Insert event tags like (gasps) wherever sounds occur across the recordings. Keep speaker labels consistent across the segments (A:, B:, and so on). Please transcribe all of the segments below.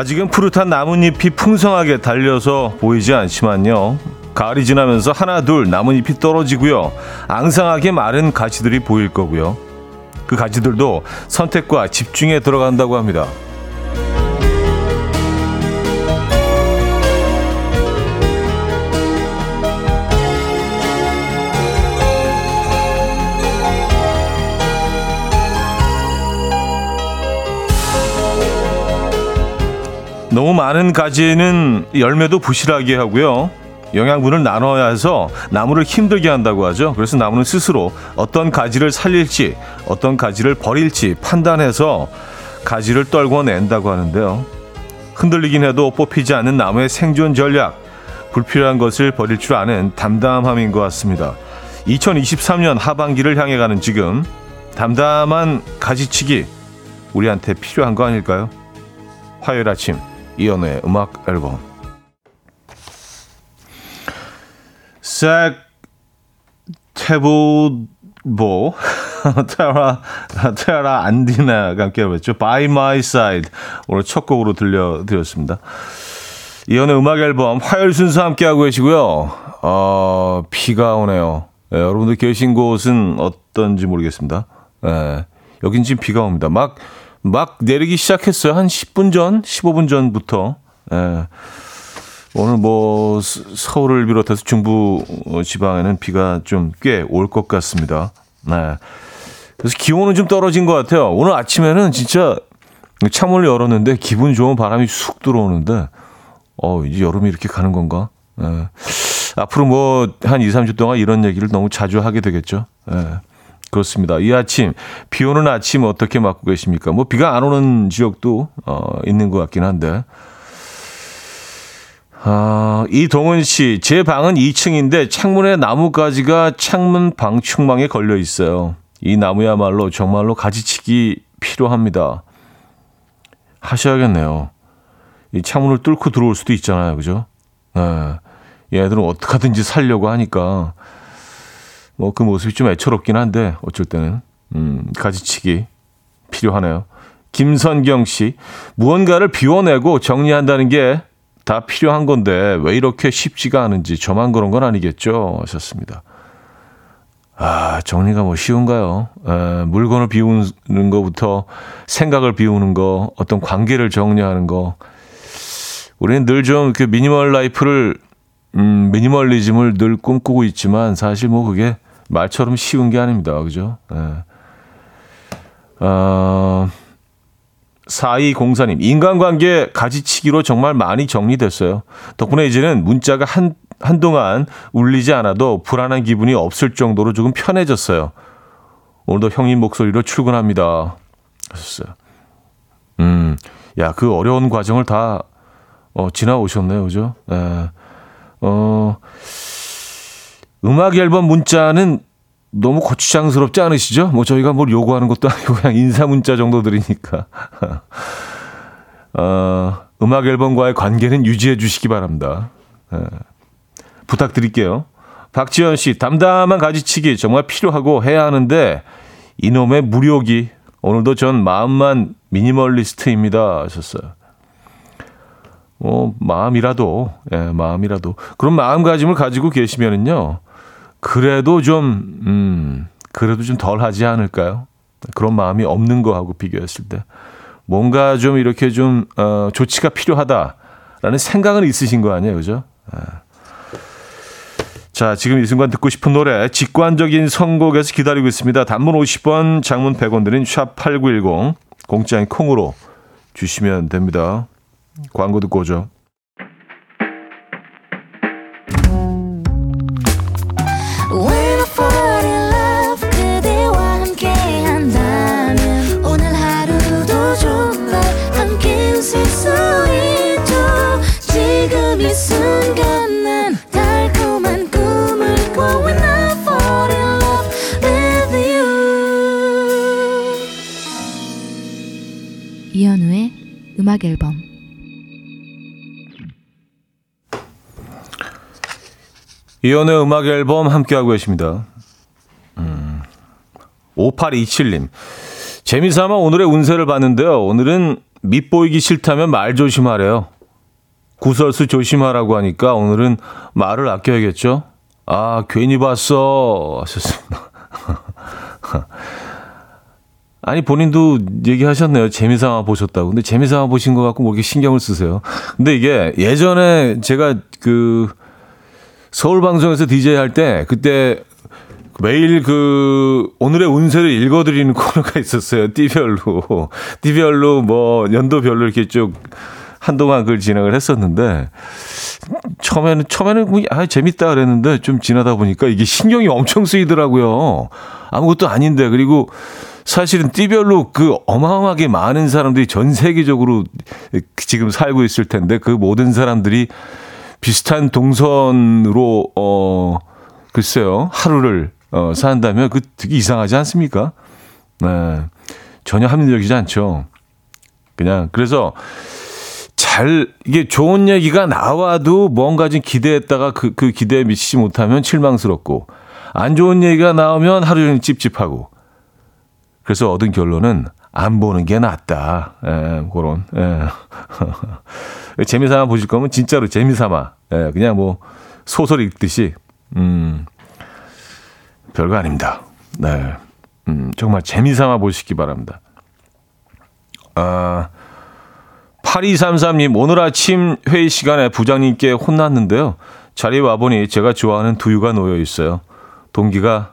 A: 아직은 푸릇한 나뭇잎이 풍성하게 달려서 보이지 않지만요. 가을이 지나면서 하나 둘 나뭇잎이 떨어지고요. 앙상하게 마른 가지들이 보일 거고요. 그 가지들도 선택과 집중에 들어간다고 합니다. 너무 많은 가지는 열매도 부실하게 하고요. 영양분을 나눠야 해서 나무를 힘들게 한다고 하죠. 그래서 나무는 스스로 어떤 가지를 살릴지, 어떤 가지를 버릴지 판단해서 가지를 떨궈낸다고 하는데요. 흔들리긴 해도 뽑히지 않는 나무의 생존 전략, 불필요한 것을 버릴 줄 아는 담담함인 것 같습니다. 2023년 하반기를 향해 가는 지금 담담한 가지치기 우리한테 필요한 거 아닐까요? 화요일 아침 이연우의 음악 앨범 색 테보보 (laughs) 테라 테라 안디나가 함께 했죠. By My Side 오늘 첫 곡으로 들려드렸습니다. 이연의 음악 앨범 화요일 순서 함께 하고 계시고요. 어, 비가 오네요. 네, 여러분들 계신 곳은 어떤지 모르겠습니다. 네, 여긴 지금 비가 옵니다. 막, 막 내리기 시작했어요. 한 10분 전, 15분 전부터. 네. 오늘 뭐 서울을 비롯해서 중부 지방에는 비가 좀 꽤 올 것 같습니다. 네. 그래서 기온은 좀 떨어진 것 같아요. 오늘 아침에는 진짜 창문을 열었는데 기분 좋은 바람이 쑥 들어오는데 어, 이제 여름이 이렇게 가는 건가? 네. 앞으로 뭐 한 2, 3주 동안 이런 얘기를 너무 자주 하게 되겠죠. 네. 그렇습니다. 이 아침 비 오는 아침 어떻게 맞고 계십니까? 뭐 비가 안 오는 지역도 어, 있는 것 같긴 한데 아, 이동은 씨, 제 방은 2층인데 창문에 나무가지가 창문 방충망에 걸려 있어요. 이 나무야말로 정말로 가지치기 필요합니다. 하셔야겠네요. 이 창문을 뚫고 들어올 수도 있잖아요. 그죠? 네. 얘들은 어떻게 하든지 살려고 하니까 뭐 그 모습이 좀 애처롭긴 한데 어쩔 때는 음, 가지치기 필요하네요. 김선경 씨, 무언가를 비워내고 정리한다는 게 다 필요한 건데 왜 이렇게 쉽지가 않은지 저만 그런 건 아니겠죠? 하셨습니다. 아, 정리가 뭐 쉬운가요? 에, 물건을 비우는 것부터 생각을 비우는 거, 어떤 관계를 정리하는 거. 우리는 늘 좀 그 미니멀 라이프를, 음, 미니멀리즘을 늘 꿈꾸고 있지만 사실 뭐 그게 말처럼 쉬운 게 아닙니다. 그죠? 에. 어, 4204님, 인간관계 가지치기로 정말 많이 정리됐어요. 덕분에 이제는 문자가 한, 한동안 울리지 않아도 불안한 기분이 없을 정도로 조금 편해졌어요. 오늘도 형님 목소리로 출근합니다. 하셨어요. 음, 야, 그 어려운 과정을 다, 어, 지나오셨네요. 그죠? 예. 어, 음악 앨범 문자는 너무 고추장스럽지 않으시죠? 뭐 저희가 뭘 요구하는 것도 아니고 그냥 인사 문자 정도 드리니까. (laughs) 어, 음악 앨범과의 관계는 유지해 주시기 바랍니다. 예. 부탁드릴게요. 박지현 씨, 담담한 가지치기 정말 필요하고 해야 하는데 이놈의 무료기 오늘도 전 마음만 미니멀리스트입니다 하셨어요. 뭐 마음이라도 예, 마음이라도 그런 마음가짐을 가지고 계시면은요. 그래도 좀, 음, 그래도 좀 덜 하지 않을까요? 그런 마음이 없는 거하고 비교했을 때. 뭔가 좀 이렇게 좀, 어, 조치가 필요하다라는 생각은 있으신 거 아니에요? 그죠? 아. 자, 지금 이 순간 듣고 싶은 노래, 직관적인 선곡에서 기다리고 있습니다. 단문 50원, 장문 100원 드린 샵8910, 공짜인 콩으로 주시면 됩니다. 광고 듣고 오죠.
B: 음악 앨범
A: 이연의 음악 앨범 함께하고 계십니다. 음, 5827님. 재미삼아 오늘의 운세를 봤는데요. 오늘은 밑보이기 싫다면 말 조심하래요. 구설수 조심하라고 하니까 오늘은 말을 아껴야겠죠? 아, 괜히 봤어. 하셨습니다. 아니, 본인도 얘기하셨네요. 재미삼아 보셨다고. 근데 재미삼아 보신 것 같고, 뭐 이렇게 신경을 쓰세요. 근데 이게 예전에 제가 그 서울 방송에서 DJ 할 때, 그때 매일 그 오늘의 운세를 읽어드리는 (laughs) 코너가 있었어요. 띠별로. (laughs) 띠별로 뭐 연도별로 이렇게 쭉 한동안 그걸 진행을 했었는데, 처음에는, 처음에는 뭐, 아, 재밌다 그랬는데, 좀 지나다 보니까 이게 신경이 엄청 쓰이더라고요. 아무것도 아닌데, 그리고 사실은 띠별로 그 어마어마하게 많은 사람들이 전 세계적으로 지금 살고 있을 텐데, 그 모든 사람들이 비슷한 동선으로, 어, 글쎄요, 하루를, 어, 산다면 그 되게 이상하지 않습니까? 네. 전혀 합리적이지 않죠. 그냥, 그래서, 잘 이게 좋은 얘기가 나와도 뭔가 좀 기대했다가 그, 그 기대에 미치지 못하면 실망스럽고 안 좋은 얘기가 나오면 하루 종일 찝찝하고 그래서 얻은 결론은 안 보는 게 낫다. 예, 그런. 예. (laughs) 재미삼아 보실 거면 진짜로 재미삼아. 예, 그냥 뭐 소설 읽듯이 음. 별거 아닙니다. 네. 음, 정말 재미삼아 보시기 바랍니다. 아, 8233님, 오늘 아침 회의 시간에 부장님께 혼났는데요. 자리에 와보니 제가 좋아하는 두유가 놓여 있어요. 동기가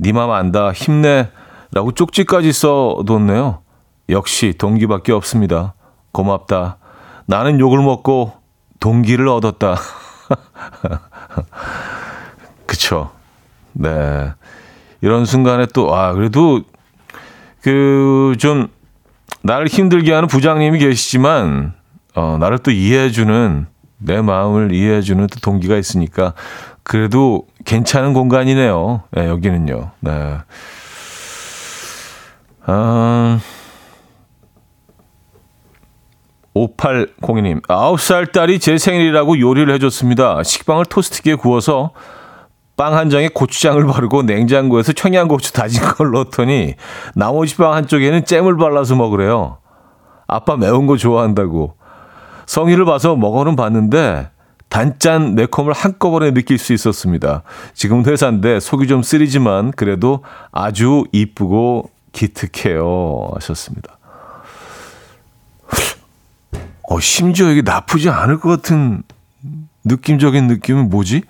A: 니맘 안다, 힘내, 라고 쪽지까지 써뒀네요. 역시 동기밖에 없습니다. 고맙다. 나는 욕을 먹고 동기를 얻었다. (laughs) 그쵸. 네. 이런 순간에 또, 아, 그래도 그 좀 나를 힘들게 하는 부장님이 계시지만, 어, 나를 또 이해해주는, 내 마음을 이해해주는 또 동기가 있으니까, 그래도 괜찮은 공간이네요. 네, 여기는요. 네. 아, 5802님, 9살 딸이 제 생일이라고 요리를 해줬습니다. 식빵을 토스트기에 구워서 빵 한 장에 고추장을 바르고 냉장고에서 청양고추 다진 걸 넣었더니 나머지 빵 한쪽에는 잼을 발라서 먹으래요. 아빠 매운 거 좋아한다고. 성의를 봐서 먹어는 봤는데 단짠 매콤을 한꺼번에 느낄 수 있었습니다. 지금 회사인데 속이 좀 쓰리지만 그래도 아주 이쁘고 기특해요. 하셨습니다. 어, 심지어 이게 나쁘지 않을 것 같은 느낌적인 느낌은 뭐지?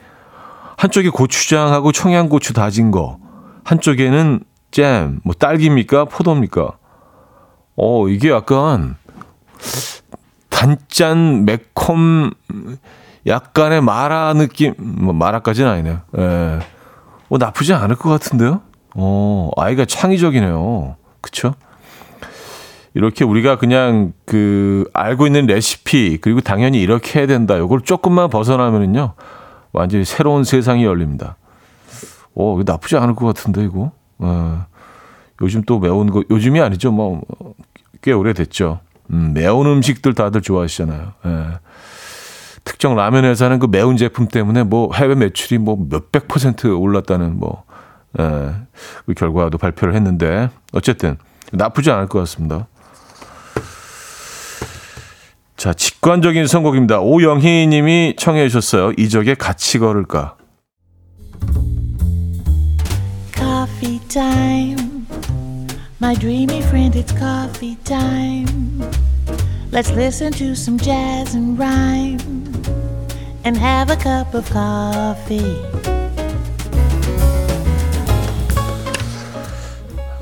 A: 한쪽에 고추장하고 청양고추 다진 거, 한쪽에는 잼, 뭐 딸기입니까? 포도입니까? 어, 이게 약간 단짠 매콤 약간의 마라 느낌, 뭐 마라까지는 아니네요. 예. 어, 나쁘지 않을 것 같은데요? 어, 아이가 창의적이네요. 그쵸? 이렇게 우리가 그냥 그 알고 있는 레시피 그리고 당연히 이렇게 해야 된다. 이걸 조금만 벗어나면은요. 완전히 새로운 세상이 열립니다. 오, 어, 나쁘지 않을 것 같은데 이거. 어, 요즘 또 매운 거 요즘이 아니죠. 뭐 꽤 오래됐죠. 음, 매운 음식들 다들 좋아하시잖아요. 예. 특정 라면 회사는 그 매운 제품 때문에 뭐 해외 매출이 뭐 몇백 퍼센트 올랐다는 뭐 예, 그 결과도 발표를 했는데 어쨌든 나쁘지 않을 것 같습니다. 자, 직관적인 선곡입니다. 오영희 님이 청해 주셨어요. 이적에 같이 걸을까? Coffee time. My dreamy friend, it's coffee time. Let's listen to some jazz and rhyme and have a cup of coffee.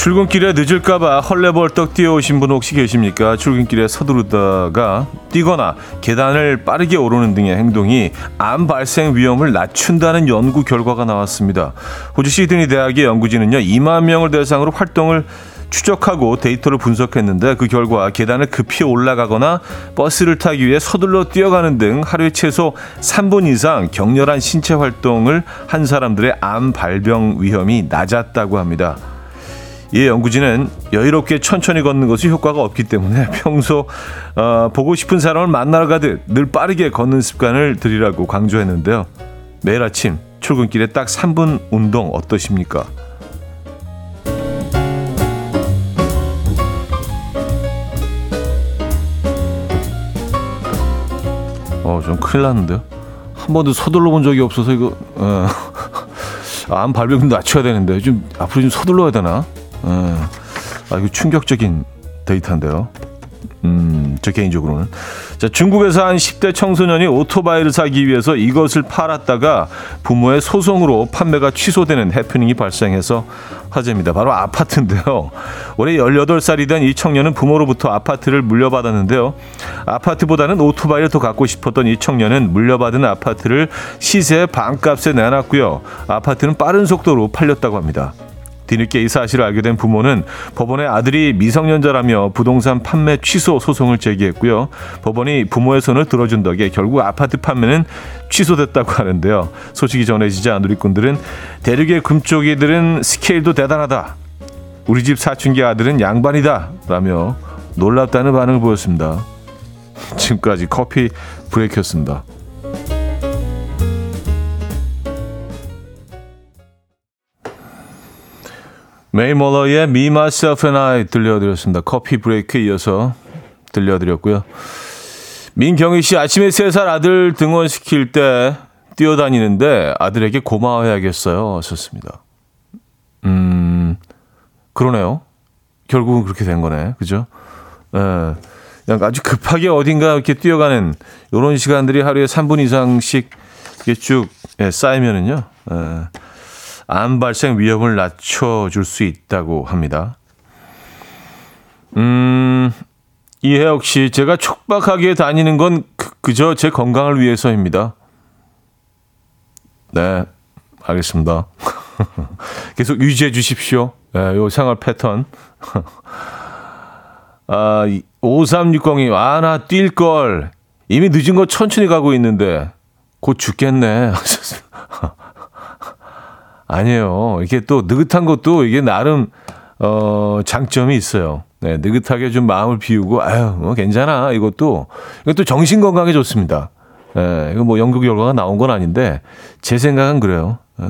A: 출근길에 늦을까봐 헐레벌떡 뛰어오신 분 혹시 계십니까? 출근길에 서두르다가 뛰거나 계단을 빠르게 오르는 등의 행동이 암 발생 위험을 낮춘다는 연구 결과가 나왔습니다. 호주 시드니 대학의 연구진은요, 2만 명을 대상으로 활동을 추적하고 데이터를 분석했는데 그 결과 계단을 급히 올라가거나 버스를 타기 위해 서둘러 뛰어가는 등 하루에 최소 3분 이상 격렬한 신체 활동을 한 사람들의 암 발병 위험이 낮았다고 합니다. 이 연구진은 여유롭게 천천히 걷는 것이 효과가 없기 때문에 평소 어, 보고 싶은 사람을 만나러 가듯 늘 빠르게 걷는 습관을 들이라고 강조했는데요. 매일 아침 출근길에 딱 3분 운동 어떠십니까? 어, 좀 큰일 났는데요. 한 번도 서둘러 본 적이 없어서 이거 어, (laughs) 암 발병 좀 낮춰야 되는데 좀 앞으로 좀 서둘러야 되나? 어, 아 이거 충격적인 데이터인데요. 음, 저 개인적으로는. 자, 중국에서 한 10대 청소년이 오토바이를 사기 위해서 이것을 팔았다가 부모의 소송으로 판매가 취소되는 해프닝이 발생해서 화제입니다. 바로 아파트인데요. 올해 18살이 된 이 청년은 부모로부터 아파트를 물려받았는데요. 아파트보다는 오토바이를 더 갖고 싶었던 이 청년은 물려받은 아파트를 시세 반값에 내놨고요. 아파트는 빠른 속도로 팔렸다고 합니다. 뒤늦게 이 사실을 알게 된 부모는 법원에 아들이 미성년자라며 부동산 판매 취소 소송을 제기했고요. 법원이 부모의 손을 들어준 덕에 결국 아파트 판매는 취소됐다고 하는데요. 소식이 전해지자 누리꾼들은 대륙의 금쪽이들은 스케일도 대단하다. 우리 집 사춘기 아들은 양반이다. 라며 놀랍다는 반응을 보였습니다. 지금까지 커피 브레이크였습니다. 메이 몰러의 Me, Myself and I 들려드렸습니다. 커피 브레이크 이어서 들려드렸고요. 민경희 씨 아침에 3살 아들 등원시킬 때 뛰어다니는데 아들에게 고마워해야겠어요. 하셨습니다. 음, 그러네요. 결국은 그렇게 된 거네. 그죠? 예. 그냥 아주 급하게 어딘가 이렇게 뛰어가는 이런 시간들이 하루에 3분 이상씩 쭉 예, 쌓이면은요. 예. 암 발생 위험을 낮춰줄 수 있다고 합니다. 음, 이해혁 씨, 제가 촉박하게 다니는 건 그, 그저 제 건강을 위해서입니다. 네, 알겠습니다. (laughs) 계속 유지해 주십시오. 네, 요 생활 패턴. (laughs) 아, 5360이, 아, 나 뛸 걸. 이미 늦은 거 천천히 가고 있는데, 곧 죽겠네. (laughs) 아니에요. 이게 또 느긋한 것도 이게 나름 어 장점이 있어요. 네, 느긋하게 좀 마음을 비우고 아유, 뭐 괜찮아. 이것도 이것도 정신 건강에 좋습니다. 예, 이거 뭐 연구 결과가 나온 건 아닌데 제 생각은 그래요. 예.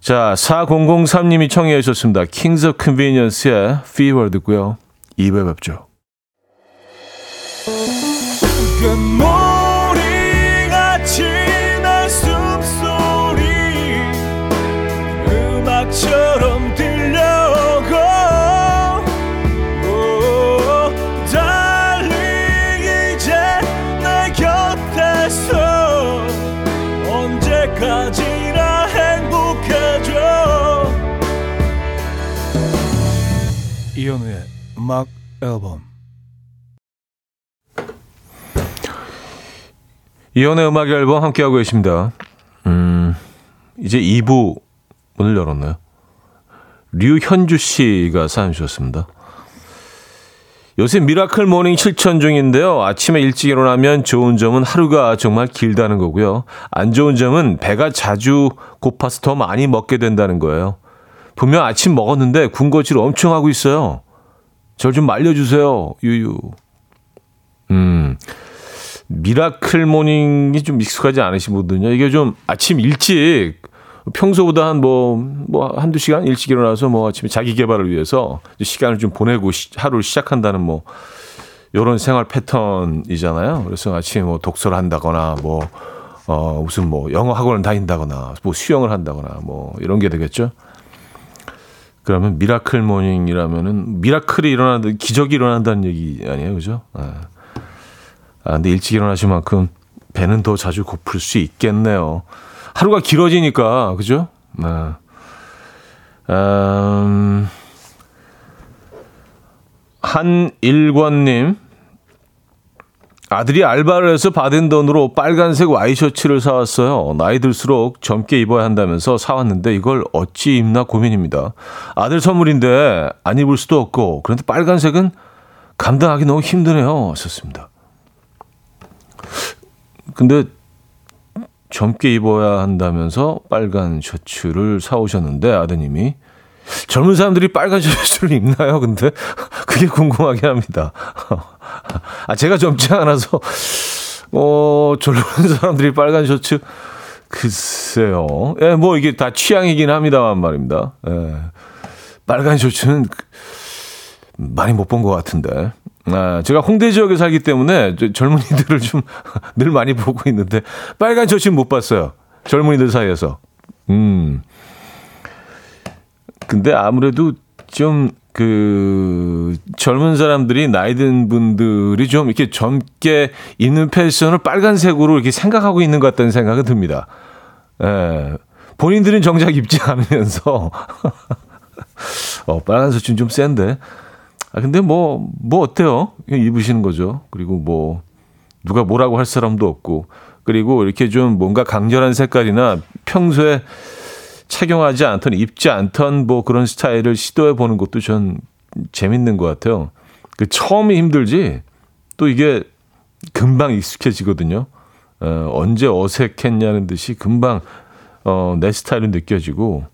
A: 자, 4003님이 청해 주셨습니다. Kings of Convenience의 Fever 듣고요. 2부 뵙죠. 음악 앨범 이현우의 음악 앨범 함께하고 계십니다. 음, 이제 2부 문을 열었나요? 류현주 씨가 사연 주셨습니다. 요새 miracle morning 실천 중인데요. 아침에 일찍 일어나면 좋은 점은 하루가 정말 길다는 거고요. 안 좋은 점은 배가 자주 고파서 더 많이 먹게 된다는 거예요. 분명 아침 먹었는데 군것질 엄청 하고 있어요. 절 좀 말려주세요. 유유. 음. miracle morning이 좀 익숙하지 않으신 분들은요. 이게 좀 아침 일찍 평소보다 한 뭐, 뭐, 한두 시간 일찍 일어나서 뭐 아침에 자기 개발을 위해서 시간을 좀 보내고 시, 하루를 시작한다는 뭐, 요런 생활 패턴이잖아요. 그래서 아침에 뭐 독서를 한다거나 뭐, 어, 무슨 뭐 영어 학원을 다닌다거나 뭐 수영을 한다거나 뭐 이런 게 되겠죠. 그러면 miracle morning이라면은 miracle이 일어난다, 기적이 일어난다는 얘기 아니에요, 그죠? 아, 아 근데 일찍 일어나신 만큼 배는 더 자주 고플 수 있겠네요. 하루가 길어지니까, 그죠? 네. 음, 한일권님, 아들이 알바를 해서 받은 돈으로 빨간색 와이셔츠를 사왔어요. 나이 들수록 젊게 입어야 한다면서 사왔는데 이걸 어찌 입나 고민입니다. 아들 선물인데 안 입을 수도 없고 그런데 빨간색은 감당하기 너무 힘드네요. 하셨습니다. 근데 젊게 입어야 한다면서 빨간 셔츠를 사오셨는데 아드님이 젊은 사람들이 빨간 셔츠를 입나요? 근데 (laughs) 그게 궁금하게 합니다. (laughs) 아 제가 젊지 않아서 어 젊은 사람들이 빨간 셔츠 글쎄요. 예, 뭐 이게 다 취향이긴 합니다만 말입니다. 예. 빨간 셔츠는 많이 못 본 것 같은데. 아, 제가 홍대 지역에 살기 때문에 젊은이들을 좀 (laughs) 늘 많이 보고 있는데 빨간 셔츠는 못 봤어요. 젊은이들 사이에서. 음. 근데 아무래도 좀 그 젊은 사람들이 나이 든 분들이 좀 이렇게 젊게 입는 패션을 빨간색으로 이렇게 생각하고 있는 것 같다는 생각이 듭니다. 예. 본인들은 정작 입지 않으면서 (laughs) 어, 빨간 셔츠는 좀 센데. 아 근데 뭐뭐 뭐 어때요? 그냥 입으시는 거죠. 그리고 뭐 누가 뭐라고 할 사람도 없고 그리고 이렇게 좀 뭔가 강렬한 색깔이나 평소에 착용하지 않던 입지 않던 뭐 그런 스타일을 시도해 보는 것도 전 재밌는 것 같아요. 그 처음이 힘들지 또 이게 금방 익숙해지거든요. 어, 언제 어색했냐는 듯이 금방 어, 내 스타일은 느껴지고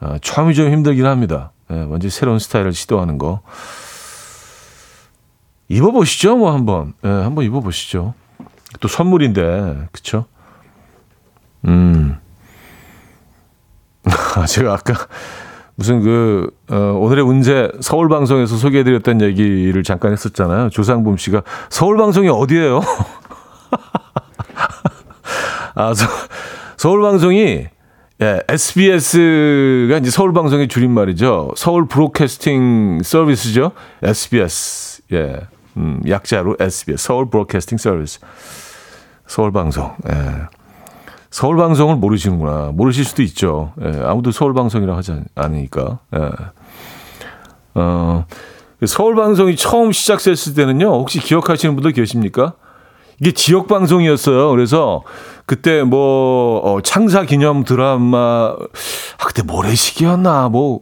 A: 어, 처음이 좀 힘들긴 합니다. 예, 완전 새로운 스타일을 시도하는 거. 입어보시죠, 뭐 한번. 예, 한번 입어보시죠. 또 선물인데, 그쵸? 음. (laughs) 제가 아까 무슨 그, 어, 오늘의 문제 서울 방송에서 소개해드렸던 얘기를 잠깐 했었잖아요. 조상범 씨가 서울 방송이 어디예요? (laughs) 아, 서, 서울 방송이 예, SBS가 이제 서울 방송의 줄임말이죠. 서울 브로드캐스팅 서비스죠. SBS. 예. 음, 약자로 SBS. 서울 브로드캐스팅 서비스. 서울 방송. 예. 서울 방송을 모르시는구나. 모르실 수도 있죠. 예, 아무도 서울 방송이라 하지 않으니까. 예. 어, 서울 방송이 처음 시작됐을 때는요. 혹시 기억하시는 분들 계십니까? 이게 지역 방송이었어요. 그래서 그때 뭐 어, 창사 기념 드라마 아 그때 모래시계였나 뭐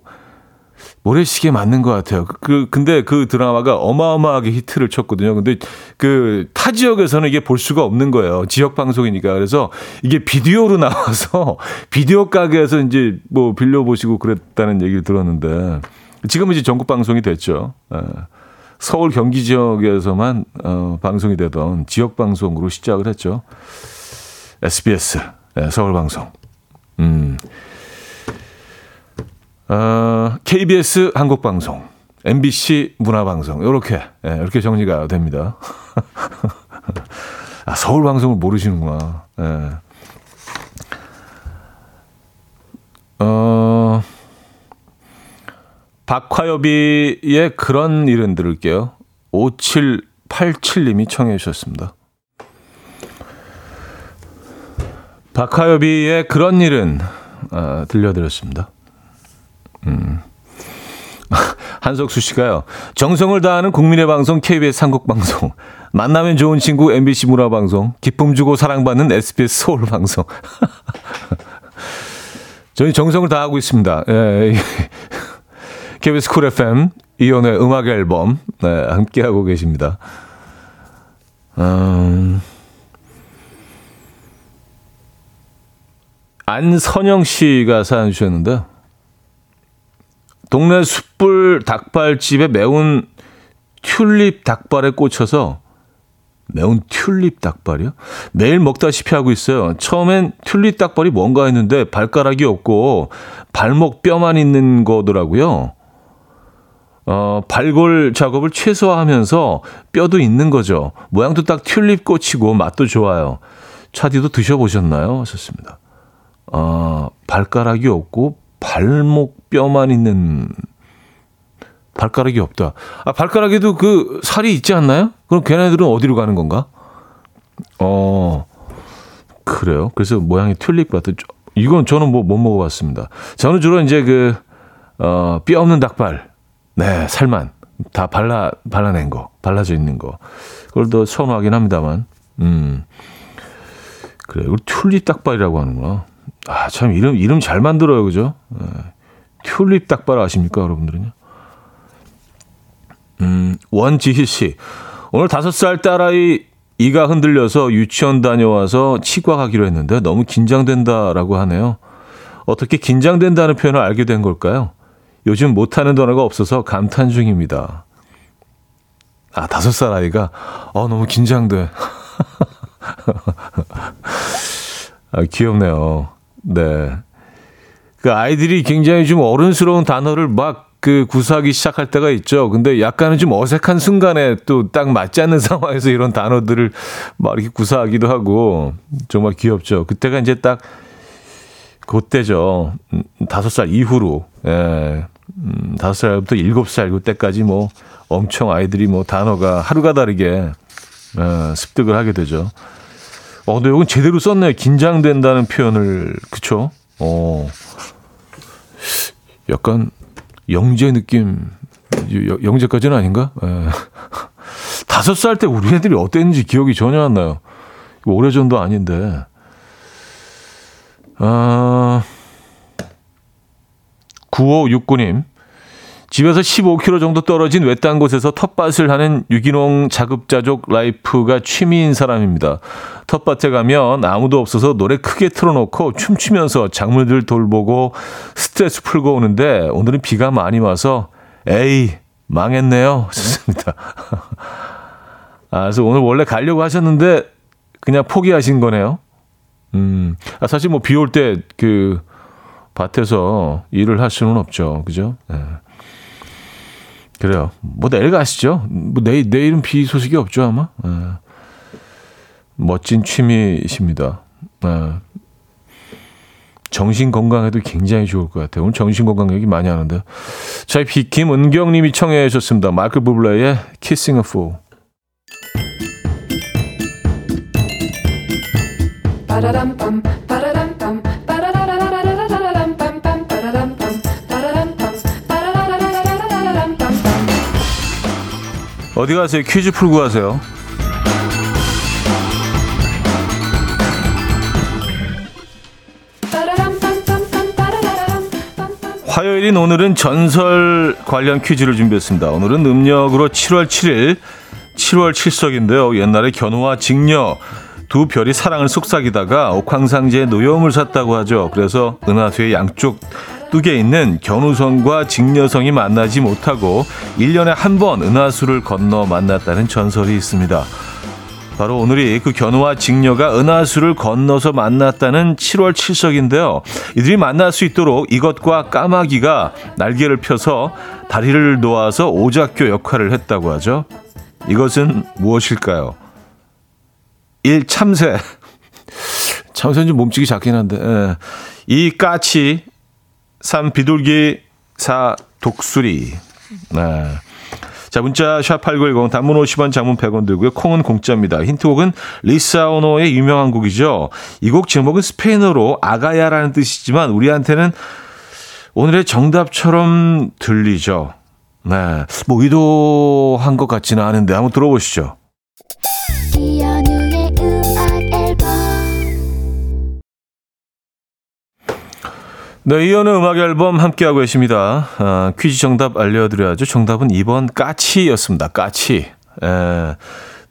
A: 모래시계 맞는 것 같아요. 그 근데 그 드라마가 어마어마하게 히트를 쳤거든요. 근데 그 타 지역에서는 이게 볼 수가 없는 거예요. 지역 방송이니까 그래서 이게 비디오로 (laughs) 나와서 비디오 가게에서 이제 뭐 빌려 보시고 그랬다는 얘기를 들었는데 지금은 이제 전국 방송이 됐죠. 예. 서울 경기 지역에서만 어, 방송이 되던 지역 방송으로 시작을 했죠. SBS 네, 서울 방송. 음. 어, KBS 한국 방송, MBC 문화 방송 이렇게 네, 이렇게 정리가 됩니다. (laughs) 아, 서울 방송을 모르시는구나. 네. 어. 박화여비의 그런 일은 들을게요. 5787님이 청해 주셨습니다. 박하여비의 그런 일은 어, 들려드렸습니다. 음. (laughs) 한석수 씨가요. 정성을 다하는 국민의 방송 KBS 한국 방송. 만나면 좋은 친구 MBC 문화 방송. 기쁨 주고 사랑받는 SBS 서울 방송. (laughs) 저희 정성을 다하고 있습니다. 예. (laughs) KBS 쿨 FM 이연의 음악 앨범 네, 함께 하고 계십니다. 음... 안선영 씨가 사연 주셨는데 동네 숯불 닭발집에 매운 튤립 닭발에 꽂혀서 매운 튤립 닭발이요? 매일 먹다시피 하고 있어요. 처음엔 튤립 닭발이 뭔가 했는데 발가락이 없고 발목 뼈만 있는 거더라고요. 어, 발골 작업을 최소화하면서 뼈도 있는 거죠. 모양도 딱 튤립 꽃이고 맛도 좋아요. 차디도 드셔보셨나요? 하셨습니다. 아, 발가락이 없고 발목 뼈만 있는 발가락이 없다. 아, 발가락에도 그 살이 있지 않나요? 그럼 걔네들은 어디로 가는 건가? 어, 그래요. 그래서 모양이 튤립 같은, 이건 저는 뭐 못 먹어봤습니다. 저는 주로 이제 그, 어, 뼈 없는 닭발. 네, 살만. 다 발라, 발라낸 거. 발라져 있는 거. 그걸 더 선호하긴 합니다만. 음. 그래. 이걸 튤립 닭발이라고 하는구나. 아, 참, 이름, 이름 잘 만들어요. 그죠? 네. 튤립 닭발 아십니까, 여러분들은요? 음, 원지희 씨. 오늘 다섯 살 딸아이 이가 흔들려서 유치원 다녀와서 치과 가기로 했는데 너무 긴장된다라고 하네요. 어떻게 긴장된다는 표현을 알게 된 걸까요? 요즘 못하는 단어가 없어서 감탄 중입니다. 아, 다섯 살 아이가, 어, 너무 긴장돼. (laughs) 아, 귀엽네요. 네. 그 아이들이 굉장히 좀 어른스러운 단어를 막 그 구사하기 시작할 때가 있죠. 근데 약간은 좀 어색한 순간에 또 딱 맞지 않는 (laughs) 상황에서 이런 단어들을 막 이렇게 구사하기도 하고 정말 귀엽죠. 그때가 이제 딱 그때죠. 음, 다섯 살 이후로, 예. 음, 다섯 살부터 일곱 살 그때까지 뭐 엄청 아이들이 뭐 단어가 하루가 다르게 예, 습득을 하게 되죠. 어, 근데 이건 제대로 썼네. 긴장된다는 표현을, 그쵸? 어. 약간 영재 느낌, 영재까지는 아닌가? 예. (laughs) 다섯 살 때 우리 애들이 어땠는지 기억이 전혀 안 나요. 오래전도 아닌데. 아, 9569님. 집에서 15km 정도 떨어진 외딴 곳에서 텃밭을 하는 유기농 자급자족 life가 취미인 사람입니다. 텃밭에 가면 아무도 없어서 노래 크게 틀어놓고 춤추면서 작물들 돌보고 스트레스 풀고 오는데 오늘은 비가 많이 와서 에이 망했네요. 좋습니다. (laughs) 아, 그래서 오늘 원래 가려고 하셨는데 그냥 포기하신 거네요. 음, 아, 사실 뭐 비 올 때 그 밭에서 일을 할 수는 없죠. 그죠? 네. 그래요. 뭐 내일 가시죠. 뭐 내일, 내일은 비 소식이 없죠, 아마. 네. 멋진 취미십니다. 네. 정신 건강에도 굉장히 좋을 것 같아요. 오늘 정신 건강 얘기 많이 하는데. 자, 비 김은경 님이 청해 주셨습니다. 마이클 부블레의 Kissing a Fool. 어디 가세요? 퀴즈 풀고 가세요. 화요일인 오늘은 전설 관련 퀴즈를 준비했습니다. 오늘은 음력으로 7월 7일, 7월 7석인데요. 옛날에 견우와 직녀 두 별이 사랑을 속삭이다가 옥황상제의 노여움을 샀다고 하죠. 그래서 은하수의 양쪽 뚝에 있는 견우성과 직녀성이 만나지 못하고 1년에 한 번 은하수를 건너 만났다는 전설이 있습니다. 바로 오늘이 그 견우와 직녀가 은하수를 건너서 만났다는 7월 7석인데요. 이들이 만날 수 있도록 이것과 까마귀가 날개를 펴서 다리를 놓아서 오작교 역할을 했다고 하죠. 이것은 무엇일까요? 1. 참새. 참새는 좀 몸집이 작긴 한데. 예. 2. 까치. 3. 비둘기. 4. 독수리. 네. 자, 문자 샵8910 단문 50원 장문 100원 들고요. 콩은 공짜입니다. 힌트곡은 리사오노의 유명한 곡이죠. 이 곡 제목은 스페인어로 아가야라는 뜻이지만 우리한테는 오늘의 정답처럼 들리죠. 네. 뭐 의도한 것 같지는 않은데 한번 들어보시죠. 네, 이연의 음악 앨범 함께하고 계십니다. 아, 퀴즈 정답 알려드려야죠. 정답은 2번 까치였습니다. 까치. 에,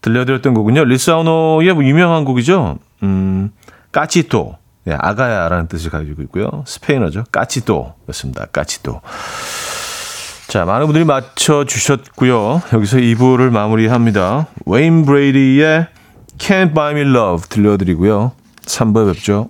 A: 들려드렸던 곡은요. 리사우노의 뭐 유명한 곡이죠. 음, 까치또. 네, 아가야라는 뜻을 가지고 있고요. 스페인어죠. 까치또였습니다. 까치또. 자, 많은 분들이 맞춰주셨고요. 여기서 2부를 마무리합니다. 웨인 브레이디의 Can't Buy Me Love 들려드리고요. 3부에 뵙죠.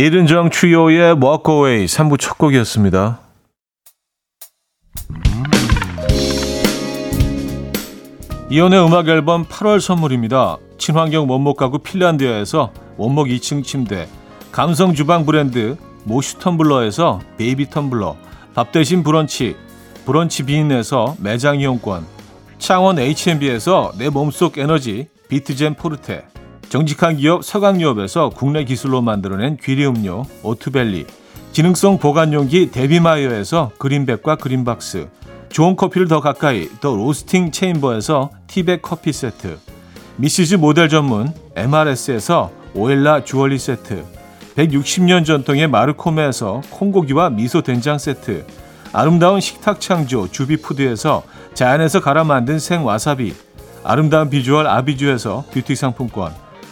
A: 이른정 추요의 Walk Away 3부 첫 곡이었습니다. 이현우의 음악 앨범 8월 선물입니다. 친환경 원목 가구 핀란드에서 원목 2층 침대, 감성 주방 브랜드 모슈 텀블러에서 베이비 텀블러, 밥 대신 브런치, 브런치 빈에서 매장 이용권, 창원 H&B에서 내 몸속 에너지 비트젠 포르테, 정직한 기업 서강유업에서 국내 기술로 만들어낸 귀리 음료 오투벨리, 기능성 보관용기 데비마이어에서 그린백과 그린박스 좋은 커피를 더 가까이 더 로스팅 체인버에서 티백 커피 세트 미시즈 모델 전문 MRS에서 오엘라 주얼리 세트 160년 전통의 마르코메에서 콩고기와 미소 된장 세트 아름다운 식탁 창조 주비푸드에서 자연에서 갈아 만든 생와사비 아름다운 비주얼 아비주에서 뷰티 상품권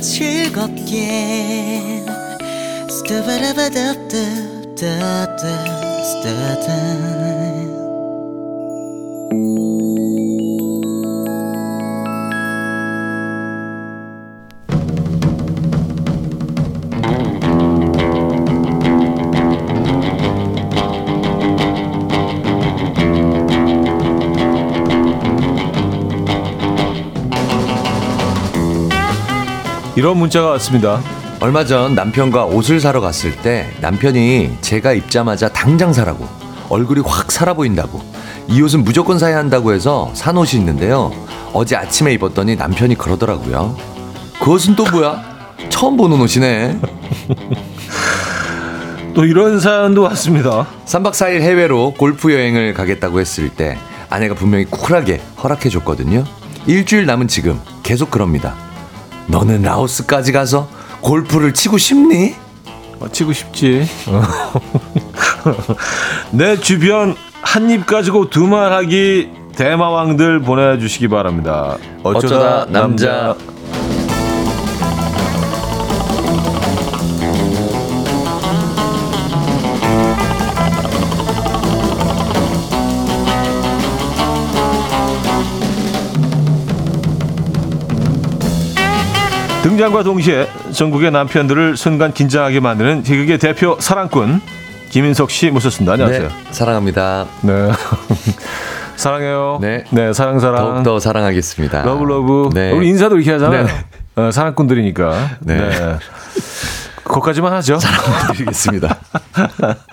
B: 즐겁게
A: 이런 문자가 왔습니다.
C: 얼마 전 남편과 옷을 사러 갔을 때 남편이 제가 입자마자 당장 사라고 얼굴이 확 살아 보인다고 이 옷은 무조건 사야 한다고 해서 산 옷이 있는데요. 어제 아침에 입었더니 남편이 그러더라고요. 그 옷은 또 뭐야? 처음 보는 옷이네.
A: 또 이런 사연도 왔습니다.
C: 3박 4일 해외로 골프 여행을 가겠다고 했을 때 아내가 분명히 쿨하게 허락해 줬거든요. 일주일 남은 지금 계속 그럽니다. 너는 라오스까지 가서 골프를 치고 싶니?
A: 어, 치고 싶지. 어. (laughs) 내 주변 한 입 가지고 두 말 하기 대마왕들 보내주시기 바랍니다.
C: 어쩌다, 어쩌다 남자. 남자.
A: 등장과 동시에 전국의 남편들을 순간 긴장하게 만드는 희극의 대표 사랑꾼 김인석 씨 모셨습니다. 안녕하세요. 네,
C: 사랑합니다.
A: 네. (laughs) 사랑해요.
C: 네.
A: 네, 사랑 사랑.
C: 더욱 더 사랑하겠습니다.
A: love love. 네. 우리 인사도 이렇게 하잖아요. 네. 어, 사랑꾼들이니까.
C: 네. 네.
A: 거기까지만 하죠.
C: 사랑드리겠습니다.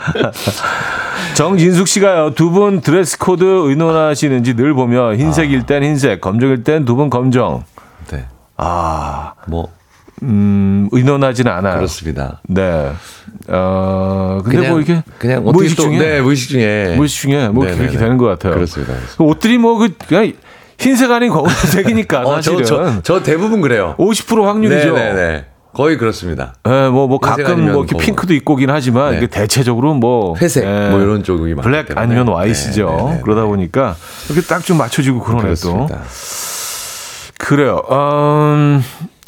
C: (laughs)
A: 정진숙 씨가요. 두 분 드레스 코드 의논하시는지 늘 보며 흰색일 땐 흰색, 검정일 땐 두 분 검정.
C: 네.
A: 아,
C: 뭐,
A: 음, 의논하지는 않아요.
C: 그렇습니다.
A: 네. 어, 근데
C: 그냥,
A: 뭐 이게.
C: 그냥
A: 무의식 중에.
C: 네, 무의식 중에.
A: 무의식 중에 뭐 네네네. 그렇게 되는 것 같아요.
C: 그렇습니다.
A: 옷들이 뭐 그, 그냥 흰색 아닌 검은색이니까. (laughs) 어, 사실은.
C: 저, 저, 저, 대부분 그래요.
A: 50% 확률이죠.
C: 네네네. 거의 그렇습니다.
A: 네, 뭐, 뭐 가끔 뭐 핑크도 입고 오긴 하지만 네. 이게 대체적으로 뭐
C: 회색 네. 뭐 이런 쪽이
A: 블랙 아니면 와이스죠. 네, 네, 네, 그러다 보니까 이렇게 딱 좀 맞춰지고 그러네요 또. 그래요. 음,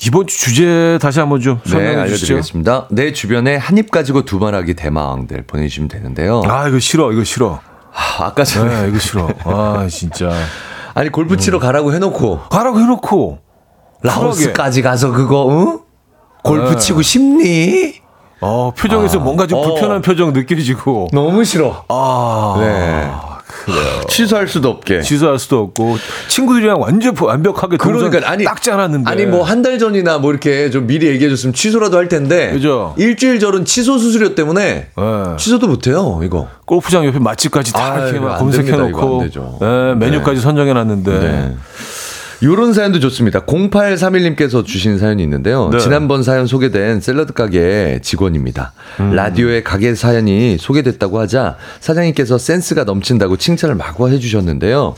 A: 이번 주 주제 다시 한번 좀 네, 설명해 네, 주시죠.
C: 알려드리겠습니다. 내 주변에 한 입 가지고 두 말하기 대망들 보내주시면 되는데요.
A: 아 이거 싫어, 이거 싫어.
C: 아, 아까 전에
A: 네, 이거 싫어. 아 (laughs) 진짜.
C: 아니 골프 치러 가라고 해놓고
A: 가라고 해놓고
C: 라오스까지 가서 그거 응? 골프 네. 치고 싶니?
A: 어 표정에서 아, 뭔가 좀 어. 불편한 표정 느껴지고
C: 너무 싫어.
A: 아
C: 네. 취소할 수도 없게.
A: 취소할 수도 없고 친구들이랑 완전 완벽하게 그러니까 아니 딱지 않았는데
C: 아니 뭐 한 달 전이나 뭐 이렇게 좀 미리 얘기해 줬으면 취소라도 할 텐데.
A: 그죠.
C: 일주일 전은 취소 수수료 때문에 네. 취소도 못 해요, 이거.
A: 골프장 옆에 맛집까지 다 아, 이렇게 막 검색해 놓고 네, 메뉴까지 네. 선정해 놨는데. 네.
C: 요런 사연도 좋습니다. 0831님께서 주신 사연이 있는데요. 네. 지난번 사연 소개된 샐러드 가게 직원입니다. 음. 라디오에 가게 사연이 소개됐다고 하자 사장님께서 센스가 넘친다고 칭찬을 마구 해주셨는데요.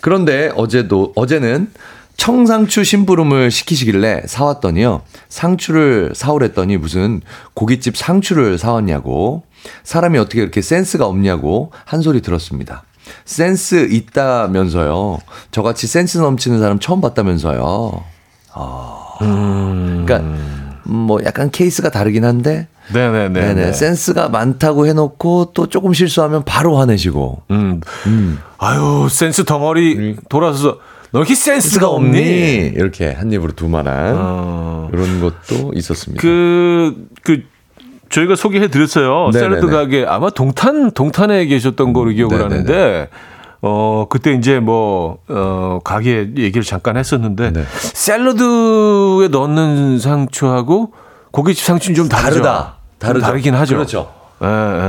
C: 그런데 어제도, 어제는 청상추 심부름을 시키시길래 사왔더니요. 상추를 사오랬더니 무슨 고깃집 상추를 사왔냐고 사람이 어떻게 이렇게 센스가 없냐고 한 소리 들었습니다. 센스 있다면서요. 저같이 센스 넘치는 사람 처음 봤다면서요. 아. 음. 그러니까 뭐 약간 케이스가 다르긴 한데
A: 네네네.
C: 네네. 센스가 많다고 해놓고 또 조금 실수하면 바로 화내시고.
A: 음. 음. 아유, 센스 덩어리 돌아서서 너 이렇게 센스가 없니?
C: 이렇게 한 입으로 두 말한 어. 이런 것도 있었습니다.
A: 그, 그, 저희가 소개해 드렸어요. 샐러드 가게 아마 동탄, 동탄에 계셨던 거로 기억을 네네네. 하는데 어, 그때 이제 뭐, 어, 가게 얘기를 잠깐 했었는데, 네. 샐러드에 넣는 상추하고 고깃집 상추는 좀 다르죠. 다르다. 다르죠. 다르긴 하죠.
C: 그렇죠. 예,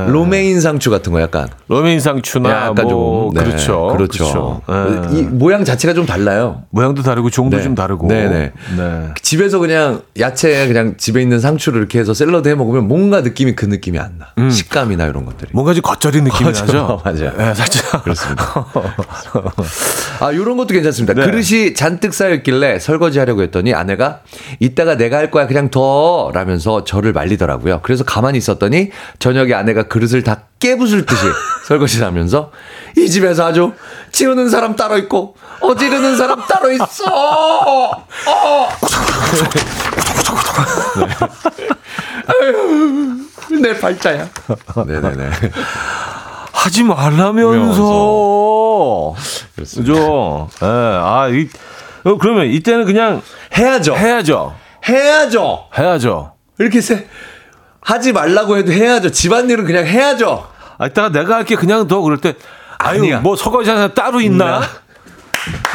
C: 예. 로메인 상추 같은 거 약간.
A: 로메인 상추나 약간 뭐, 좀 네,
C: 그렇죠. 그렇죠. 그렇죠. 예. 이 모양 자체가 좀 달라요.
A: 모양도 다르고 종도 네. 좀 다르고.
C: 네네. 네. 집에서 그냥 야채 그냥 집에 있는 상추를 이렇게 해서 샐러드 해 먹으면 뭔가 느낌이 그 느낌이 안 나. 음. 식감이나 이런 것들이.
A: 뭔가 좀 겉절이 느낌이 맞아, 나죠. (laughs)
C: 맞아요.
A: 네, 살짝.
C: 그렇습니다. (laughs) 아, 요런 것도 괜찮습니다. 네. 그릇이 잔뜩 쌓였길래 설거지 하려고 했더니 아내가 이따가 내가 할 거야 그냥 더 라면서 저를 말리더라고요. 그래서 가만히 있었더니 저녁 저녁에 아내가 그릇을 다 깨부술 듯이 (laughs) 설거지를 하면서 이 집에서 아주 치우는 사람 따로 있고 어지르는 사람 따로 있어. 어. 네. 내 발자야. 네네네.
A: 하지 말라면서. 그죠? 예. 아, 이, 어, 그러면 이때는 그냥
C: 해야죠.
A: 해야죠.
C: 해야죠.
A: 해야죠.
C: 이렇게 세, 하지 말라고 해도 해야죠. 집안일은 그냥 해야죠.
A: 아, 이따가 내가 할게 그냥 더 그럴 때 아유, 아니야. 뭐 설거지 하나 따로 있나? 음.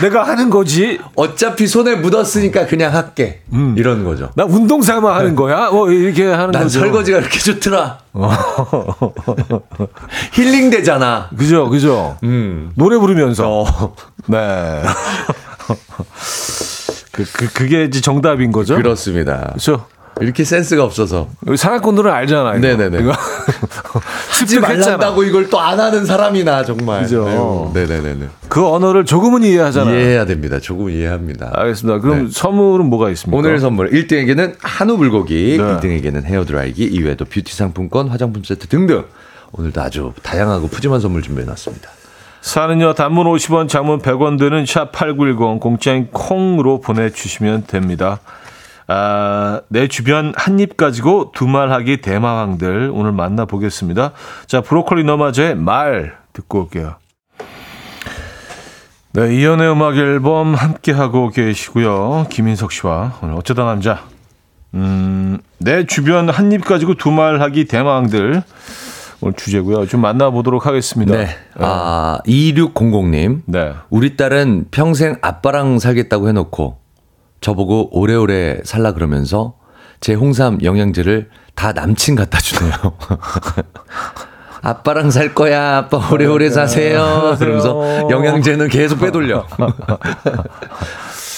A: 내가 하는 거지.
C: 어차피 손에 묻었으니까 그냥 할게. 음. 이런 거죠.
A: 나 운동 삼아 하는 네. 거야? 뭐 이렇게 하는 난 거죠.
C: 설거지가 이렇게 좋더라. (laughs) 힐링 되잖아.
A: 그죠, 그죠. 음. 노래 부르면서. 어. 네. (laughs) 그, 그, 그게 이제 정답인 거죠?
C: 그렇습니다.
A: 그렇죠.
C: 이렇게 센스가 없어서.
A: 사기꾼들은 알잖아요.
C: 네네네. (laughs) 하지 말란다고 이걸 또 안 하는 사람이나 정말.
A: 그죠.
C: 네. 네네네.
A: 그 언어를 조금은 이해하잖아요.
C: 이해해야 됩니다. 조금 이해합니다.
A: 알겠습니다. 그럼 네. 선물은 뭐가 있습니까?
C: 오늘 선물 1등에게는 한우 불고기, 네. 2등에게는 헤어드라이기, 이외에도 뷰티 상품권, 화장품 세트 등등. 오늘도 아주 다양하고 푸짐한 선물 준비해 놨습니다.
A: 사는요 단문 50원, 장문 100원 드는 샵8910 공짜인 콩으로 보내주시면 됩니다. 아, 내 주변 한 입 가지고 두말하기 대마왕들 오늘 만나보겠습니다. 자, 브로콜리 너마저의 말 듣고 올게요. 네, 이연의 음악 앨범 함께하고 계시고요. 김인석 씨와 오늘 어쩌다 남자. 음, 내 주변 한 입 가지고 두말하기 대마왕들 오늘 주제고요. 좀 만나보도록 하겠습니다.
C: 네. 아, 2600님. 네. 우리 딸은 평생 아빠랑 살겠다고 해놓고 저보고 오래오래 살라 그러면서 제 홍삼 영양제를 다 남친 갖다 주네요. (laughs) 아빠랑 살 거야. 아빠 오래오래 사세요. 그러면서 영양제는 계속 빼돌려.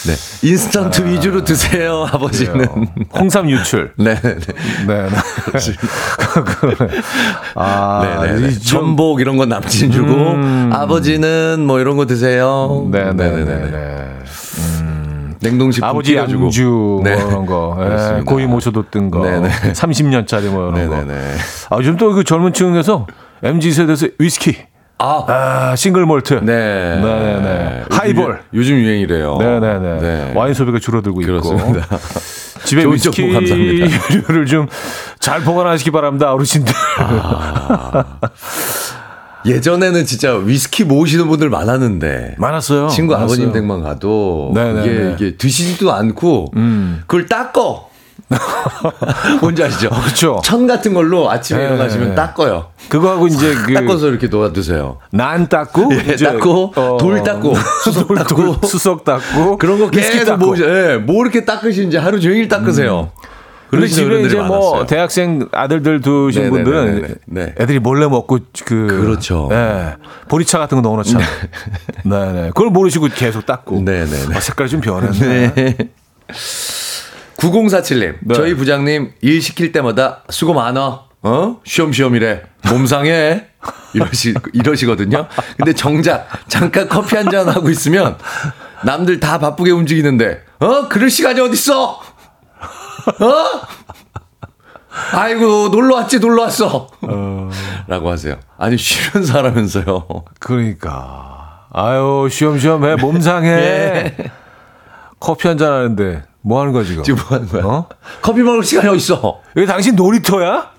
C: 네. 인스턴트 아, 위주로 드세요, 아버지는.
A: 홍삼 유출. (laughs)
C: 네. 네. 네. 아, 네, 네. 전복 이런 건 남친 주고 음. 아버지는 뭐 이런 거 드세요.
A: 네, 네, 네. 네.
C: 냉동식품
A: 아버지 끓여주고. 양주 뭐 네. 이런 거 예, 고이 모셔뒀던 거 네네. 30년짜리 뭐 이런 네네네. 거. 아 요즘 또 그 젊은 층에서 MZ 세대에서 위스키 아, 아 single malt. 네. 네네 네. 하이볼.
C: 요즘, 유, 행이래요
A: 네네네. 네. 와인 소비가 줄어들고 그렇습니다. 있고. (laughs) 집에 위스키를 (laughs) 좀 잘 보관하시기 바랍니다, 어르신들. 아.
C: 예전에는 진짜 위스키 모으시는 분들 많았는데
A: 많았어요.
C: 친구
A: 많았어요.
C: 아버님 댁만 가도 네네네. 이게 이게 드시지도 않고 음. 그걸 닦어. (laughs) 뭔지 아시죠?
A: 어, 그렇죠.
C: 천 같은 걸로 아침에 네. 일어나시면 닦어요.
A: 그거하고 이제 그
C: 닦아서 이렇게 놓아 두세요.
A: 난 닦고,
C: 예, 닦고, 어, 돌 닦고, (laughs) 수석 돌, 닦고,
A: 수석 닦고,
C: 그런 거 계속 뭐, 예, 뭐 이렇게 닦으시는지 하루 종일 닦으세요. 음.
A: 그런데 집에 이제 뭐 많았어요. 대학생 아들들 두신 네네네네. 분들은 네. 애들이 몰래 먹고 그
C: 그렇죠.
A: 네. 보리차 같은 거 넣어놓잖아. 네, 네. 그걸 모르시고 계속 닦고. 네네. 아, 색깔이 좀 변했네. 네.
C: 9047님, 네. 저희 부장님 일 시킬 때마다 수고 많아. 어? 쉬엄쉬엄이래. 몸 상해. 이러시, 이러시거든요. 근데 정작 잠깐 커피 한 잔 하고 있으면 남들 다 바쁘게 움직이는데, 어? 그럴 시간이 어딨어? 어? 아이고 놀러 왔지 놀러 왔어. 어. 라고 하세요. 아니, 쉬면서 하라면서요.
A: 그러니까. 아유, 쉬엄쉬엄 해. 몸 상해. (laughs) 예. 커피 한 잔 하는데 뭐 하는 거야, 지금?
C: 지금 뭐 하는 거야? 어? 커피 먹을 시간이 어딨어?
A: 여기 당신 놀이터야?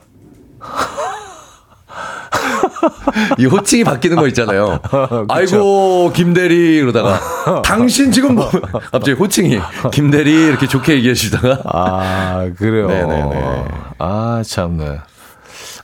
C: 이 호칭이 바뀌는 거 있잖아요. (laughs) 아이고 김대리 이러다가 (laughs) 당신 지금 뭐 갑자기 호칭이 김대리 이렇게 좋게 얘기하시다가
A: 아 그래요. 네네네. 아 참네.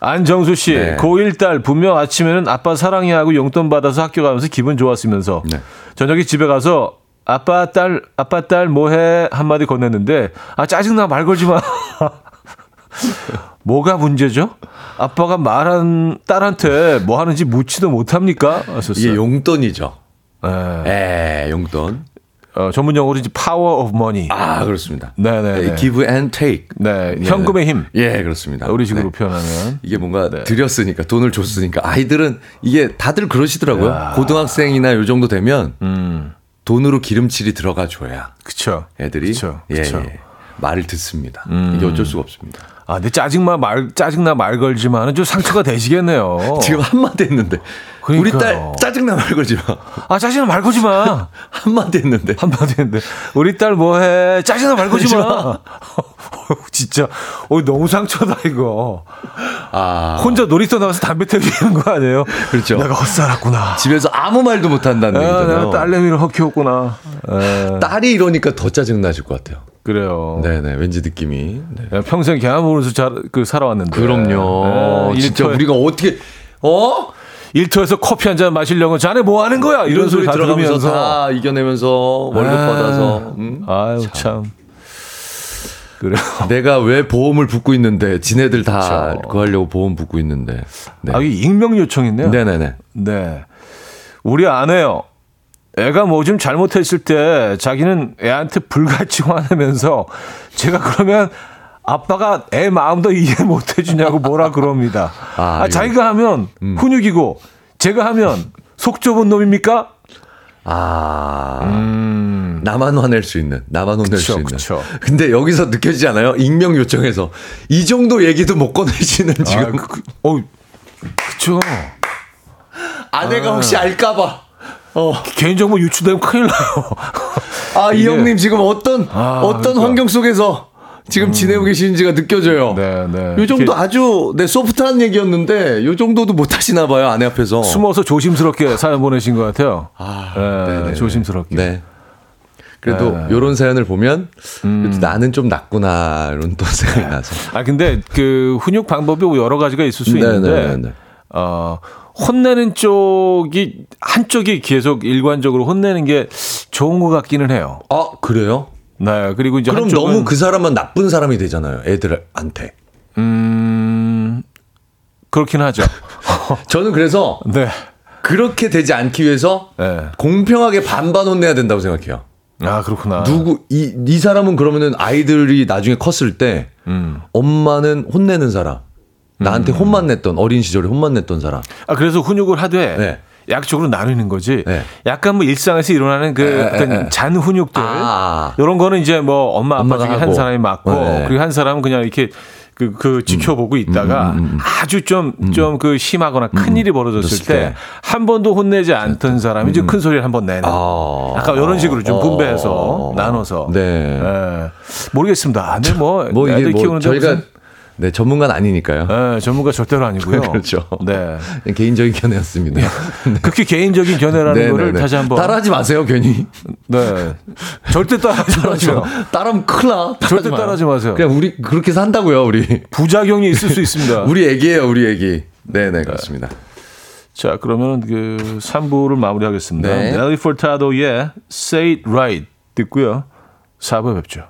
A: 안정수 씨, 네. 고1 딸 분명 아침에는 아빠 사랑해 하고 용돈 받아서 학교 가면서 기분 좋았으면서 네. 저녁에 집에 가서 아빠 딸 아빠 딸 뭐해 한마디 건넸는데 아 짜증나 말 걸지 마. (laughs) 뭐가 문제죠? 아빠가 말한 딸한테 뭐 하는지 묻지도 못합니까?
C: 하셨어요. 이게 용돈이죠. 에, 예. 에 용돈.
A: 어, 전문 용어로 이제 power of money.
C: 아, 그렇습니다.
A: 네네.
C: 네, give and take.
A: 네. 네. 현금의 힘.
C: 예, 그렇습니다.
A: 우리 식으로 네. 표현하면.
C: 이게 뭔가 네. 드렸으니까, 돈을 줬으니까. 아이들은 이게 다들 그러시더라고요. 야. 고등학생이나 요 정도 되면, 음. 돈으로 기름칠이 들어가 줘야.
A: 그쵸.
C: 애들이.
A: 그쵸.
C: 예, 그쵸. 예. 말을 듣습니다. 음. 이게 어쩔 수가 없습니다.
A: 아, 근데 짜증만 말, 짜증나 말 걸지만은 좀 상처가 되시겠네요. (laughs)
C: 지금 한마디 했는데. 그러니까요. 우리 딸 짜증나 말 걸지 마.
A: 아, 짜증나 말 걸지 마. (laughs)
C: 한마디 했는데.
A: 한마디 했는데. 우리 딸 뭐 해? 짜증나 말 걸지 마. (laughs) 진짜. 어, 너무 상처다, 이거. 아. 혼자 놀이터 나가서 담배 태우고 있는 거 아니에요?
C: 그렇죠.
A: 내가 헛살았구나.
C: 집에서 아무 말도 못 한다는 아, 얘기잖아요.
A: 내가 딸내미를 헛키웠구나.
C: 딸이 이러니까 더 짜증 나실 것 같아요.
A: 그래요.
C: 네네, 왠지 느낌이.
A: 네. 평생 개안 보면서 잘, 그, 살아왔는데.
C: 그럼요. 네, 진짜 우리가 어떻게, 어?
A: 일터에서 커피 한 잔 마시려고 자네 뭐 하는 거야? 이런, 이런 소리 들으면서
C: 다 이겨내면서 월급 아, 받아서.
A: 음? 아유, 참. 참.
C: 그래요. (laughs) 내가 왜 보험을 붓고 있는데, 지네들 다 그쵸. 그거 하려고 보험 붓고 있는데.
A: 네. 아, 이 익명 요청이네요.
C: 네네네.
A: 네. 우리 아내요. 애가 뭐 좀 잘못했을 때 자기는 애한테 불같이 화내면서 제가 그러면 아빠가 애 마음도 이해 못 해주냐고 뭐라 그럽니다. 아, 아 자기가 하면 음. 훈육이고 제가 하면 속 좁은 놈입니까?
C: 아, 음. 나만 화낼 수 있는, 나만 혼낼 그쵸, 수 있는. 그쵸. 근데 여기서 느껴지지 않아요? 익명 요청해서 이 정도 얘기도 못 꺼내시는 아, 지금. 아, 그, 그,
A: 어, 그쵸.
C: 아내가 아. 혹시 알까봐.
A: 어. 개인정보 유출되면 큰일 나요.
C: 아, 이 형님 지금 어떤, 아, 어떤 그러니까. 환경 속에서 지금 음. 지내고 계시는지가 느껴져요. 네, 네. 요 정도 아주 네, 소프트한 얘기였는데 요 정도도 못 하시나 봐요, 아내 앞에서.
A: 숨어서 조심스럽게 사연 보내신 것 같아요. 아, 네, 네 조심스럽게.
C: 네. 그래도 네. 요런 사연을 보면 음. 나는 좀 낫구나 이런 또 (laughs) 생각이 나서.
A: 아 근데 그 훈육 방법이 여러 가지가 있을 수 네, 있는데 네, 네, 어 혼내는 쪽이 한쪽이 계속 일관적으로 혼내는 게 좋은 것 같기는 해요.
C: 아 그래요?
A: 네 그리고 이제
C: 그럼 너무 그 사람은 나쁜 사람이 되잖아요. 애들한테. 음
A: 그렇긴 하죠. (laughs)
C: 저는 그래서 (laughs) 네. 그렇게 되지 않기 위해서 네. 공평하게 반반 혼내야 된다고 생각해요.
A: 아 그렇구나.
C: 누구 이 이 사람은 그러면은 아이들이 나중에 컸을 때 음. 엄마는 혼내는 사람. 나한테 음. 혼만 냈던 어린 시절에 혼만 냈던 사람.
A: 아 그래서 훈육을 하되 네. 약적으로 나누는 거지. 네. 약간 뭐 일상에서 일어나는 그 네, 어떤 네, 잔 훈육들 아. 이런 거는 이제 뭐 엄마 아빠 중에 하고. 한 사람이 맞고 네. 그리고 한 사람은 그냥 이렇게 그, 그 지켜보고 있다가 음, 음, 음, 음. 아주 좀, 음. 좀그 심하거나 큰 일이 벌어졌을 때 한 번도 혼내지 않던 사람이 이제 큰 소리를 한 번 내는. 아. 약간 이런 식으로 좀 분배해서 아. 나눠서. 네. 네. 모르겠습니다. 근데 뭐, 뭐 애들 뭐 키우는데
C: 저희가 네, 전문가는 아니니까요.
A: 네, 전문가 절대로 아니고요. (laughs)
C: 그렇죠. 네. 개인적인 견해였습니다. 네.
A: 그렇게 개인적인 견해라는 네, 네 거를 네. 다시 한번.
C: 따라하지 마세요, 괜히.
A: 네. 절대 따라하지 마세요.
C: 따라하면 큰일 나.
A: 절대 따라하지 마세요.
C: 그냥 우리 그렇게 산다고요, 우리.
A: 부작용이 있을 수 있습니다. (laughs)
C: 우리 애기예요, 우리 애기. 네, 네, 그렇습니다.
A: 자, 그러면 그 3부를 마무리하겠습니다. 네. 넬리 포타도의 Say It Right 듣고요. 4부에 뵙죠.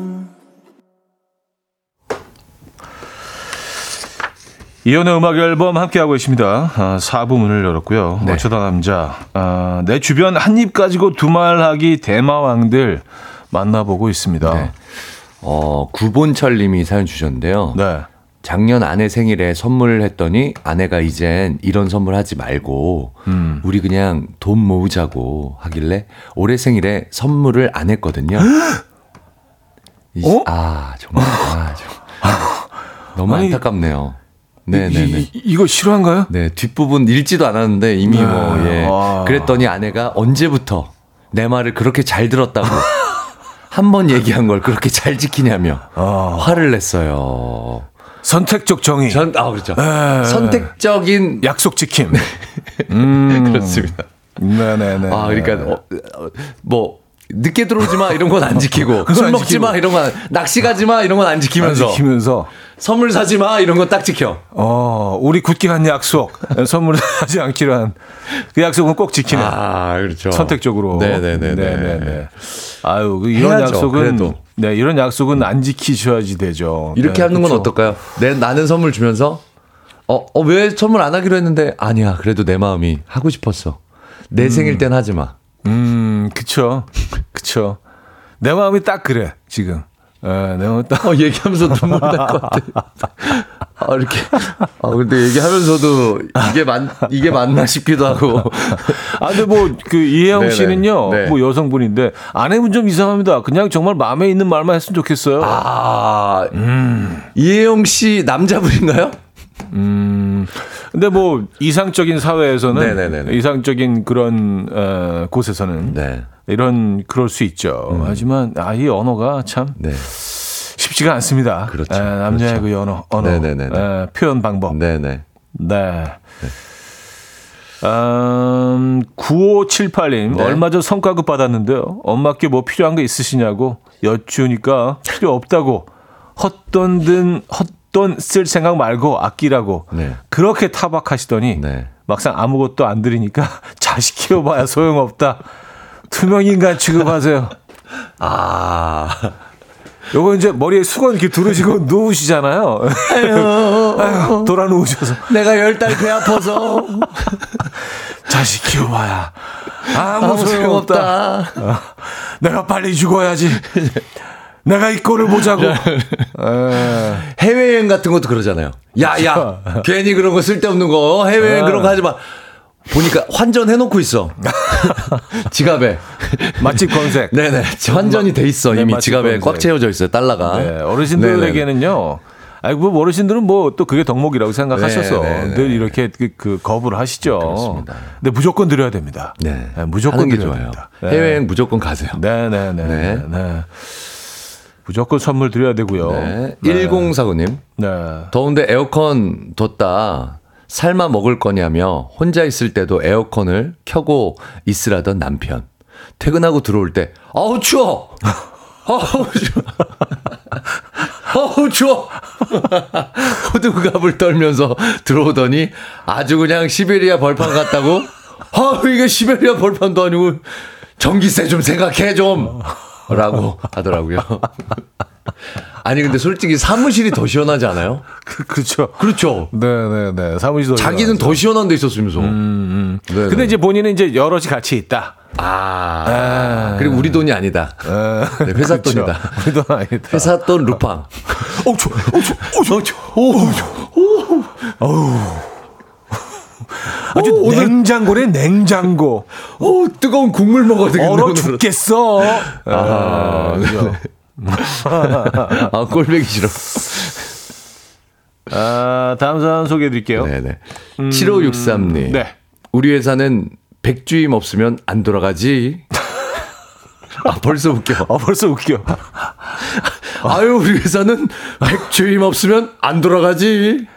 A: 이연의 음악 앨범 함께하고 있습니다. 아, 4부 문을 열었고요.
C: 네.
A: 어쩌다 남자. 아, 내 주변 한 입 가지고 두말하기 대마왕들 만나보고 있습니다.
C: 네. 어, 구본철 님이 사연 주셨는데요.
A: 네.
C: 작년 아내 생일에 선물을 했더니 아내가 이젠 이런 선물 하지 말고
A: 음.
C: 우리 그냥 돈 모으자고 하길래 올해 생일에 선물을 안 했거든요. (gasps) 이-
A: 어?
C: 아 정말 아, 정말. (laughs) 너무
A: 아니,
C: 안타깝네요.
A: 이,
C: 네네네.
A: 이, 이거 싫어한가요?
C: 네 뒷부분 읽지도 않았는데 이미
A: 네.
C: 뭐 예.
A: 와.
C: 그랬더니 아내가 언제부터 내 말을 그렇게 잘 들었다고 (laughs) 한 번 얘기한 걸 그렇게 잘 지키냐며
A: 아.
C: 화를 냈어요.
A: 선택적 정의.
C: 전, 아, 그렇죠.
A: 네.
C: 선택적인.
A: 약속 지킴. (laughs) 음.
C: 그렇습니다.
A: 네네네.
C: 아, 그러니까, 어, 어, 뭐, 늦게 들어오지 마, 이런 건 안 지키고, 술
A: 안
C: 먹지
A: 지키고.
C: 마, 이런 건, 안- 낚시 가지 마, 이런 건 안 지키면서,
A: 지키면서
C: 선물 사지 마, 이런 건 딱 지켜.
A: 어, 우리 굳게 한 약속. 선물을 하지 (laughs) 않기로 한 그 약속은 꼭 지키는.
C: 아, 그렇죠.
A: 선택적으로.
C: 네 네 네.
A: 네네네. 아유, 그 이런
C: 해야죠,
A: 약속은
C: 그래도.
A: 네, 이런 약속은 안 지키셔야지 되죠.
C: 이렇게
A: 네,
C: 하는 건
A: 그쵸.
C: 어떨까요? 내, 나는 선물 주면서, 어, 어, 왜 선물 안 하기로 했는데, 아니야, 그래도 내 마음이 하고 싶었어. 내 생일 땐 하지 마.
A: 음, 그쵸. 그쵸. 내 마음이 딱 그래, 지금. 예, 내 마음이 딱.
C: 어, 얘기하면서 눈물 날것 같아. (laughs) 아, 이렇게. 아, 근데 얘기하면서도 이게 맞, 이게 맞나 싶기도 하고.
A: 아, 근데 뭐, 그, 이혜영
C: 네네.
A: 씨는요,
C: 네.
A: 뭐 여성분인데, 아내분 좀 이상합니다. 그냥 정말 마음에 있는 말만 했으면 좋겠어요.
C: 아, 이혜영 씨 남자분인가요?
A: 음, 근데 뭐, 이상적인 사회에서는,
C: 네네네네.
A: 이상적인 그런, 어, 곳에서는,
C: 네.
A: 이런, 그럴 수 있죠. 하지만, 아, 이 언어가 참
C: 네.
A: 쉽지가 않습니다.
C: 그렇죠.
A: 에, 남자의
C: 그렇죠.
A: 그 언어, 언어. 에, 표현 방법.
C: 네네.
A: 네. 음, 9578님,
C: 네.
A: 얼마 전 성과급 받았는데요. 엄마께 뭐 필요한 거 있으시냐고 여쭈니까 필요 없다고. 헛돈 든, 헛 돈 쓸 생각 말고 아끼라고.
C: 네.
A: 그렇게 타박하시더니
C: 네.
A: 막상 아무것도 안 드리니까 자식 키워봐야 소용없다. 투명인간 취급하세요. (laughs)
C: 아.
A: 요거 이제 머리에 수건 이렇게 두르시고 (laughs) 누우시잖아요. (laughs) 아유, 돌아 누우셔서.
C: 내가 열 달 배 아파서.
A: 자식 키워봐야 아무
C: 아무
A: 소용없다.
C: 소용없다.
A: 내가 빨리 죽어야지. 내가 이 꼴을 보자고. 에, (laughs)
C: 해외여행 같은 것도 그러잖아요. 야, 야. (laughs) 괜히 그런 거 쓸데없는 거. 해외여행
A: 네.
C: 그런 거 하지 마. 보니까 환전해놓고 있어. (laughs) 지갑에.
A: 맛집 검색.
C: 네네. 환전이 돼 있어.
A: 네,
C: 이미
A: 맛집
C: 지갑에
A: 검색.
C: 꽉 채워져 있어요. 달러가.
A: 네, 어르신들에게는요. 아이고 뭐 어르신들은 뭐 또 그게 덕목이라고 생각하셔서
C: 네, 네, 네.
A: 늘 이렇게 그, 그 거부를 하시죠.
C: 그렇습니다.
A: 근데 무조건 드려야 됩니다.
C: 네.
A: 무조건
C: 하는 게
A: 드려야
C: 좋아요.
A: 됩니다. 네.
C: 해외여행 무조건 가세요.
A: 네, 네, 네, 네.
C: 네.
A: 네. 무조건 선물 드려야 되고요.
C: 네. 1049님.
A: 네.
C: 더운데 에어컨 뒀다 삶아 먹을 거냐며 혼자 있을 때도 에어컨을 켜고 있으라던 남편. 퇴근하고 들어올 때 아우 추워. (laughs) 아우 추워. 아우 추워. 호두갑을 떨면서 들어오더니 아주 그냥 시베리아 벌판 같다고. 아우 이게 시베리아 벌판도 아니고 전기세 좀 생각해 좀. 라고 (laughs) 하더라고요. 아니 근데 솔직히 사무실이 더 시원하지 않아요?
A: 그, 그렇죠.
C: 그렇죠.
A: 네, 네, 네. 사무실도
C: 자기는 더 시원한 데 있었으면서.
A: 음,
C: 네,
A: 근데
C: 네.
A: 이제 본인은 이제 여럿이 같이 있다.
C: 아, 그리고 우리 돈이 아니다. 네, 회사
A: 그렇죠.
C: 돈이다. (laughs)
A: 우리 돈 아니다.
C: 회사 돈 루팡.
A: 어, 저, 어, 저, 어, 저, 어, 저, 어우. 아주 냉장고네, 냉장고.
C: 오, 뜨거운 국물 먹어야 되겠네.
A: 얼어. 죽겠어. 아, 그죠.
C: 아, 꼴배기 싫어.
A: 아, 다음 사연 소개해 드릴게요.
C: 네네. 7563님.
A: 네.
C: 우리 회사는 백주임 없으면 안 돌아가지. 아, 벌써 웃겨.
A: 어, 벌써 웃겨.
C: 아유, 우리 회사는 백주임 없으면 안 돌아가지.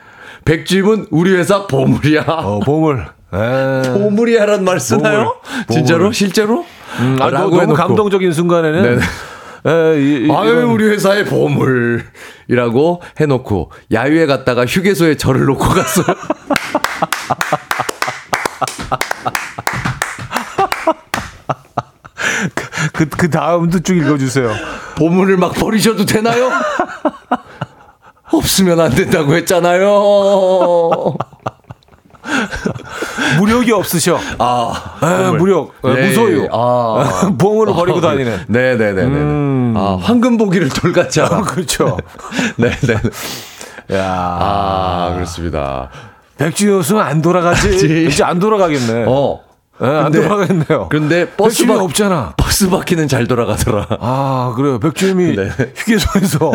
C: 백주임은 우리 회사 보물이야.
A: 어, 보물. 에.
C: 보물이야란 말 쓰나요?
A: 보물.
C: 진짜로? 실제로?
A: 음, 아, 너무
C: 해놓고.
A: 감동적인 순간에는.
C: 네네.
A: 에, 이, 이,
C: 아유, 우리 회사의 보물이라고 해놓고 야유회 갔다가 휴게소에 저를 놓고 갔어요. (laughs)
A: 그, 그 다음도 쭉 읽어주세요.
C: 보물을 막 버리셔도 되나요? (laughs) 어, 없으면 안 된다고 했잖아요. (laughs)
A: 무력이 없으셔.
C: 아,
A: 아, (laughs) 무력. 아,
C: 네.
A: 무소유.
C: 아.
A: 봉으로 버리고 다니는.
C: 네네네네.
A: 음.
C: 아, 황금보기를 돌같이 하라.
A: 그렇죠.
C: 네네. (laughs)
A: 야,
C: 아, 그렇습니다.
A: 없으면 안 돌아가지.
C: 그치.
A: 이제 안 돌아가겠네.
C: 어.
A: 예, 안
C: 근데-
A: 돌아가겠네요.
C: 근데 버스 바,
A: 없잖아.
C: 버스 바퀴는 잘 돌아가더라.
A: 아, 그래요. 백준님이
C: 네.
A: 휴게소에서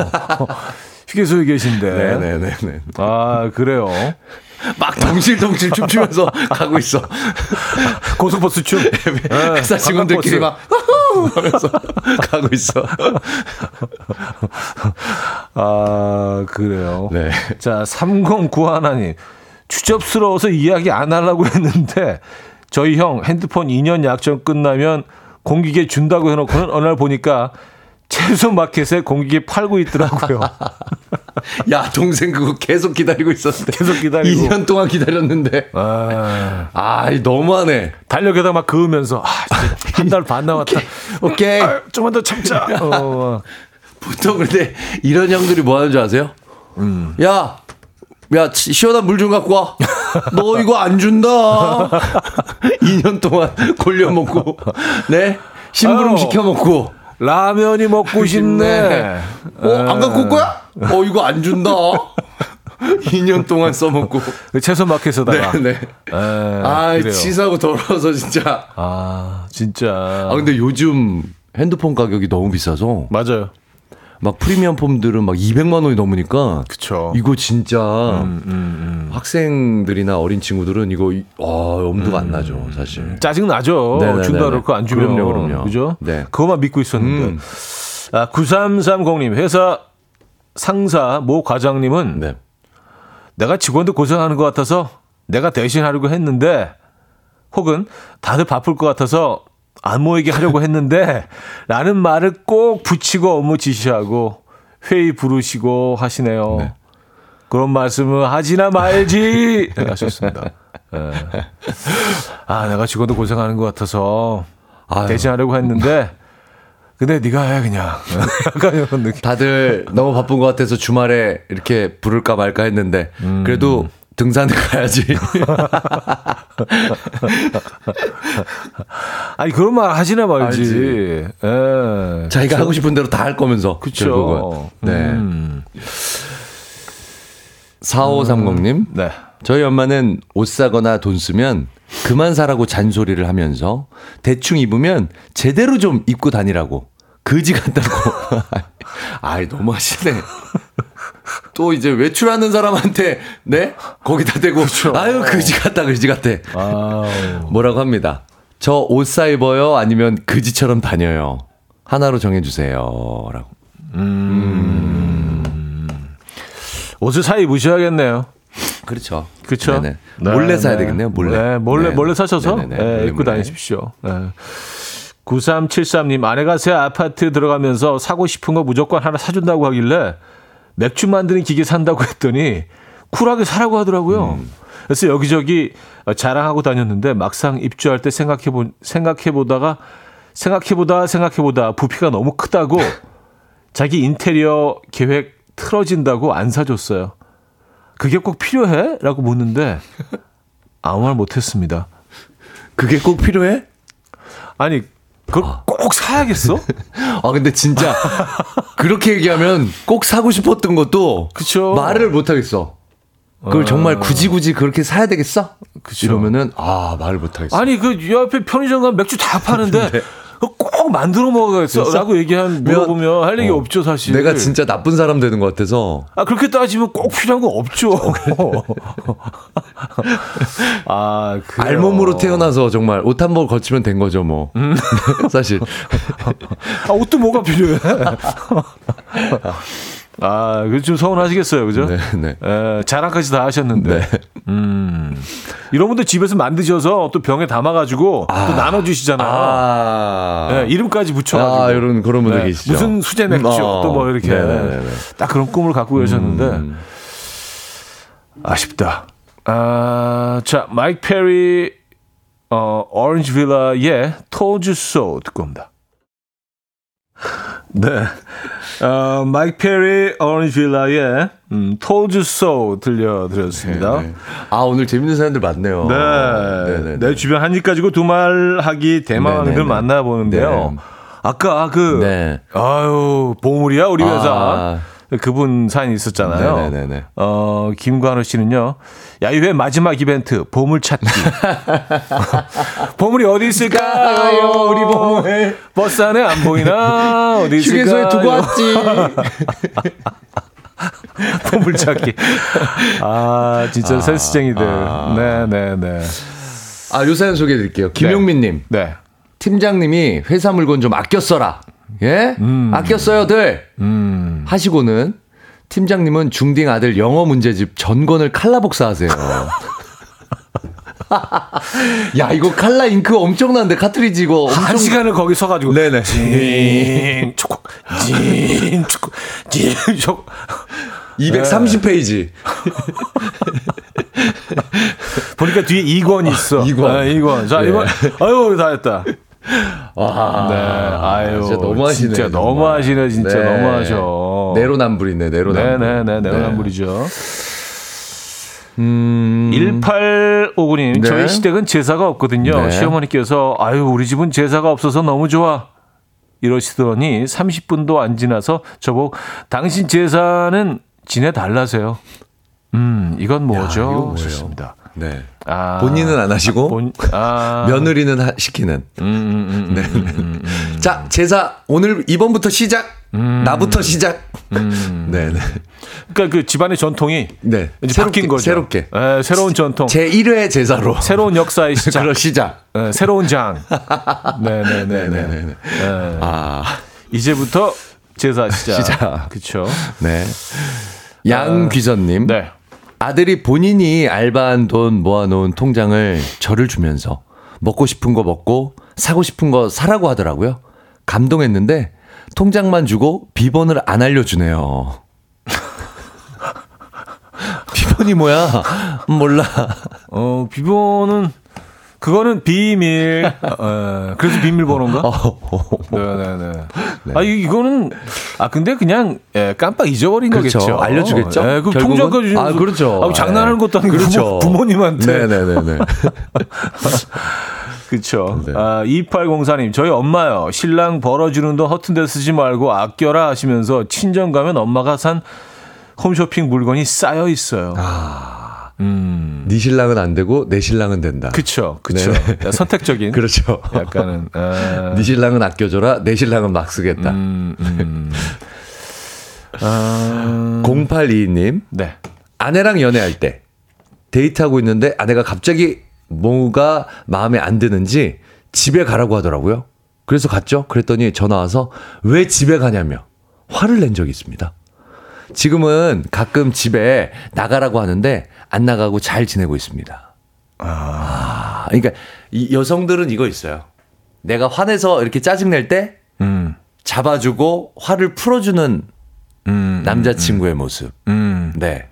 A: 휴게소에 계신데.
C: 네네네 네.
A: 아, 그래요.
C: 막 덩실덩실 춤추면서 (laughs) 가고 있어.
A: 고속버스 춤. 예,
C: 회사 직원들끼리 막 하면서 (laughs) 가고 있어. (laughs)
A: 아, 그래요.
C: 네.
A: 자, 3091님. 추접스러워서 이야기 안 하려고 했는데, 저희 형 핸드폰 2년 약정 끝나면 공기계 준다고 해놓고는 어느 날 보니까 채소 마켓에 공기계 팔고 있더라고요. (laughs)
C: 야, 동생 그거 계속 기다리고 있었는데.
A: 계속 기다리고.
C: 2년 동안 기다렸는데.
A: 아,
C: 아, 이 너무하네.
A: 달력에다 막 그으면서, 아, 한 달 반 남았다.
C: 오케이.
A: 아, 좀만 더 참자. (laughs) 어,
C: 보통 근데 이런 형들이 뭐 하는 줄 아세요?
A: 음.
C: 야, 야, 치- 시원한 물 좀 갖고 와. 너 이거 안 준다. (laughs) 2년 동안 골려 먹고, 네? 심부름
A: 아유.
C: 시켜 먹고.
A: 라면이 먹고 (laughs) 싶네.
C: 어, 안 갖고 올 거야? 어, 이거 안 준다. (laughs) 2년 동안 써먹고.
A: 그 채소 마켓에다가.
C: 네, 네.
A: 에,
C: 아,
A: 그래요.
C: 치사하고 더러워서 진짜.
A: 아, 진짜.
C: 아, 근데 요즘 핸드폰 가격이 너무 비싸서
A: 맞아요.
C: 막 프리미엄 폼들은 막 200만 원이 넘으니까
A: 그쵸.
C: 이거 진짜
A: 음, 음.
C: 학생들이나 어린 친구들은 이거 이- 아, 엄두가 안 나죠, 사실.
A: 짜증 나죠. 준다 그렇고 안 주면.
C: 그럼요, 그럼요.
A: 그죠?
C: 네.
A: 그것만 믿고 있었는데.
C: 음.
A: 아, 9330님, 회사 상사 모 과장님은
C: 네.
A: 내가 직원들 고생하는 것 같아서 내가 대신 하려고 했는데 혹은 다들 바쁠 것 같아서 안 모이게 하려고 했는데 라는 말을 꼭 붙이고 업무 지시하고 회의 부르시고 하시네요.
C: 네.
A: 그런 말씀은 하지나 말지 (laughs) 하셨습니다. 예. 아 내가 직원들 고생하는 것 같아서
C: 아유.
A: 대신하려고 했는데 근데 네가 해 그냥 (laughs) 약간 이런 느낌.
C: 다들 너무 바쁜 것 같아서 주말에 이렇게 부를까 말까 했는데 그래도 등산을 (laughs) 가야지.
A: 아니 그런 말 하시나 말지. 예.
C: 자기가 하고 싶은 대로 다 할 거면서. 결국은. 네.
A: 음.
C: 4530님.
A: 네.
C: 저희 엄마는 옷 사거나 돈 쓰면 그만 사라고 잔소리를 하면서 대충 입으면 제대로 좀 입고 다니라고 그지 같다고. (laughs) 아이 너무 하시네. 또 이제 외출하는 사람한테 네 거기다 대고 아유 그지 같다 그지 같아.
A: 아우.
C: 뭐라고 합니다. 저 옷 사 입어요 아니면 그지처럼 다녀요. 하나로 정해주세요라고.
A: 옷을 사 입으셔야겠네요.
C: 그렇죠.
A: 그렇죠.
C: 네네. 몰래 사야 되겠네요. 몰래.
A: 네, 몰래
C: 네.
A: 몰래 사셔서
C: 네네네.
A: 네, 입고. 다니십시오. 네. 9373님 아내가 새 아파트 들어가면서 사고 싶은 거 무조건 하나 사준다고 하길래 맥주 만드는 기계 산다고 했더니 쿨하게 사라고 하더라고요.
C: 음.
A: 그래서 여기저기 자랑하고 다녔는데 막상 입주할 때 생각해 보 생각해 보다가 생각해 보다 생각해 보다 부피가 너무 크다고 (laughs) 자기 인테리어 계획 틀어진다고 안 사줬어요. 그게 꼭 필요해? 라고 묻는데 (laughs) 아무 말 못했습니다.
C: 그게 꼭 필요해?
A: 아니 그걸 꼭 사야겠어? (laughs)
C: 아 근데 진짜 그렇게 얘기하면 꼭 사고 싶었던 것도
A: 그쵸.
C: 말을 못 하겠어. 그걸 정말 굳이 굳이 그렇게 사야 되겠어?
A: 그쵸.
C: 이러면은 아 말을 못 하겠어.
A: 아니 그 옆에 편의점 가면 맥주 다 파는데 그거 (laughs) 꼭 만들어 먹어야겠어? 라고 얘기한 물어보면 할 얘기
C: 어.
A: 없죠 사실.
C: 내가 진짜 나쁜 사람 되는 것 같아서
A: 아 그렇게 따지면 꼭 필요한 거 없죠. (laughs) 아 그래요.
C: 알몸으로 태어나서 정말 옷한벌 걸치면 된 거죠 뭐.
A: 음. (laughs)
C: 사실
A: 아 옷도 뭐가 필요해? (laughs) 아, 그좀 서운하시겠어요, 그죠?
C: 네, 네.
A: 에, 자랑까지 다 하셨는데.
C: 네.
A: 음. 이런 분들 집에서 만드셔서 또 병에 담아가지고 또 나눠주시잖아요.
C: 아,
A: 예, 이름까지 붙여가지고.
C: 아, 이런 그런 분들
A: 예,
C: 계시죠.
A: 무슨 수제 맥주
C: 음, 어.
A: 또뭐 이렇게
C: 네네네네.
A: 딱 그런 꿈을 갖고 계셨는데
C: 음.
A: 아쉽다. 아, 자 마이크 페리 어 오렌지 빌라의 Told You So 듣고 옵니다. 네. 어, 마이크 페리 오렌지 빌라의 음, Told You So 들려드렸습니다.
C: 네, 네. 아, 오늘 재밌는 사연들 많네요.
A: 네. 네, 내 주변 한입 가지고 두말 하기 대망들
C: 네, 네,
A: 만나보는데요.
C: 네.
A: 아까 그,
C: 네.
A: 아유, 보물이야, 우리 회사.
C: 아.
A: 그분 사연이 있었잖아요.
C: 네네네네.
A: 어, 김관우 씨는요. 야유회 마지막 이벤트 보물 찾기. (laughs) 보물이 어디 있을까요? 우리 보물. 버스 안에 안 보이나? 어디 있을까요?
C: 휴게소에 두고 왔지. (laughs)
A: 보물 찾기. 아, 진짜 센스쟁이들. 네, 네, 네.
C: 아, 요 사연 소개해 드릴게요. 김용민 님.
A: 네.
C: 팀장님이 회사 물건 좀 아껴 써라. 예? 아껴 써요들. 하시고는 팀장님은 중딩 아들 영어 문제집 전권을 칼라 복사하세요. (laughs) 야, 이거 칼라 잉크 엄청난데 카트리지 이거 엄청
A: 한 시간을 거기 서가지고.
C: 네네.
A: 진, 초코, 진, 초코, 진, 초코.
C: 230페이지.
A: 보니까 뒤에 2권 있어.
C: 2권.
A: 아, 2권. 자,
C: 네.
A: 이번, 아유, 다 했다.
C: 와.
A: 네, 아유.
C: 진짜 너무하시네.
A: 진짜. 너무하시네, 진짜
C: 네.
A: 너무하셔.
C: 내로남불이네, 내로남불.
A: 네네네, 내로남불이죠.
C: 음.
A: 1859님,
C: 네.
A: 저희 시댁은 제사가 없거든요.
C: 네.
A: 시어머니께서, 아유, 우리 집은 제사가 없어서 너무 좋아. 이러시더니 30분도 안 지나서 저보고, 당신 제사는 지내달라세요. 음, 이건 뭐죠?
C: 야, 이거 뭐예요?
A: 좋습니다.
C: 네.
A: 아,
C: 본인은 안 하시고
A: 본, 아, (laughs)
C: 며느리는 하- 시키는.
A: 음, 음, 음,
C: 네.
A: 음, 음, 음.
C: 자, 제사 오늘 이번부터 시작. 나부터 시작. (laughs) 네, 네.
A: 그러니까 그 집안의 전통이
C: 네.
A: 이제 바뀐 거죠.
C: 새롭게.
A: 예, 새로운 전통,
C: 제 1회 제사로.
A: 새로운 역사의 시작, (laughs)
C: 시작.
A: 예, 새로운 장. 네네네 네.
C: 네 네 네. 아,
A: 이제부터 제사 시작.
C: 시작.
A: 그렇죠.
C: 네. 양귀선님.
A: 네.
C: 아들이 본인이 알바한 돈 모아놓은 통장을 저를 주면서 먹고 싶은 거 먹고 사고 싶은 거 사라고 하더라고요. 감동했는데 통장만 주고 비번을 안 알려주네요. (laughs) 비번이 뭐야? 몰라.
A: 어 비번은 그거는 비밀. (laughs) 어, 그래서 비밀번호인가?
C: 어,
A: 네네 네. 아 이- 이거는 아 근데 그냥 예, 깜빡 잊어버린
C: 그렇죠.
A: 거겠죠.
C: 알려주겠죠.
A: 예, 그? 통장까지
C: 아, 그렇죠.
A: 아, 장난하는
C: 예.
A: 것도 아니고
C: 그렇죠.
A: 부모, 님한테
C: 네네네네. (laughs)
A: 그렇죠.
C: 네.
A: 아, 2804님, 저희 엄마요. 신랑 벌어주는 돈 허튼 데 쓰지 말고 아껴라 하시면서 친정 가면 엄마가 산 홈쇼핑 물건이 쌓여 있어요. 음.
C: 네 신랑은 안 되고 내 신랑은 된다.
A: 그쵸, 그쵸.
C: 네네.
A: 선택적인. (laughs)
C: 그렇죠.
A: 약간은. 아,
C: 네 신랑은 아껴줘라. 내 신랑은 막 쓰겠다.
A: 음, 음. (laughs) 아,
C: 0822님.
A: 네.
C: 아내랑 연애할 때 데이트하고 있는데 아내가 갑자기 뭐가 마음에 안 드는지 집에 가라고 하더라고요. 그래서 갔죠. 그랬더니 전화 와서 왜 집에 가냐며 화를 낸 적이 있습니다. 지금은 가끔 집에 나가라고 하는데 안 나가고 잘 지내고 있습니다. 아, 그러니까 이 여성들은 이거 있어요. 내가 화내서 이렇게 짜증 낼 때
A: 음,
C: 잡아주고 화를 풀어주는
A: 음,
C: 남자친구의 모습.
A: 음.
C: 네.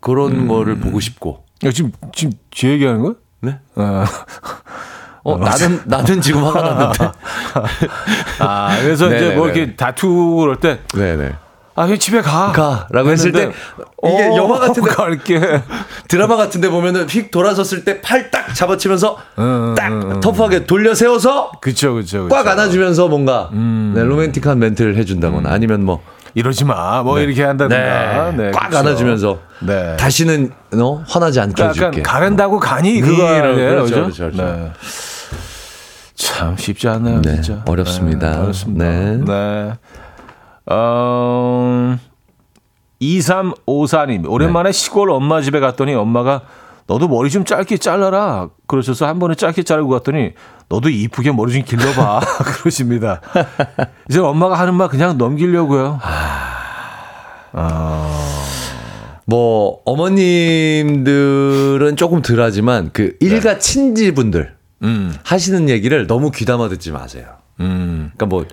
C: 그런 거를 보고 싶고.
A: 야, 지금, 지금 제 얘기하는 거야?
C: 네?
A: 어.
C: 어, 나는, 나는 지금 화가 났는데. (laughs)
A: 아, 그래서 이제
C: 네네네.
A: 뭐 이렇게 다투고 그럴 때,
C: 네네.
A: 아, 그냥 집에 가.
C: 가. 라고 했을 때, 이게
A: 어,
C: 영화 같은데,
A: 갈게.
C: 드라마 같은데 보면은 휙 돌아섰을 때 팔 딱 잡아치면서
A: 응,
C: 딱. 터프하게 돌려 세워서
A: 그쵸, 그쵸.
C: 꽉
A: 그쵸.
C: 안아주면서 뭔가 네, 로맨틱한 멘트를 해준다거나 아니면 뭐,
A: 이러지 마. 뭐 이렇게 한다든가.
C: 네, 꽉
A: 그쵸.
C: 안아주면서
A: 네.
C: 다시는 너 화나지 않게
A: 약간
C: 해줄게.
A: 가른다고 가니 그거
C: 네. 그렇죠? 그렇죠, 그렇죠.
A: 네. 참 쉽지 않아요,
C: 네,
A: 진짜.
C: 어렵습니다.
A: 네, 어렵습니다.
C: 네.
A: 네. 어, 2354님, 오랜만에 시골 엄마 집에 갔더니 엄마가 너도 머리 좀 짧게 잘라라. 그러셔서 한 번에 짧게 자르고 갔더니 너도 이쁘게 머리 좀 길러봐. (laughs) (laughs) 그러십니다. 이제 엄마가 하는 말 그냥 넘기려고요.
C: 뭐, 어머님들은 조금 덜 하지만 그 일가 친지분들
A: 음,
C: 하시는 얘기를 너무 귀담아 듣지 마세요.
A: 음,
C: 그러니까 뭐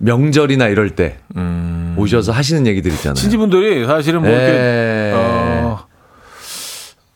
C: 명절이나 이럴 때
A: 음.
C: 오셔서 하시는 얘기들 있잖아요.
A: 친지분들이 사실은 뭐 이렇게
C: 예.
A: 어,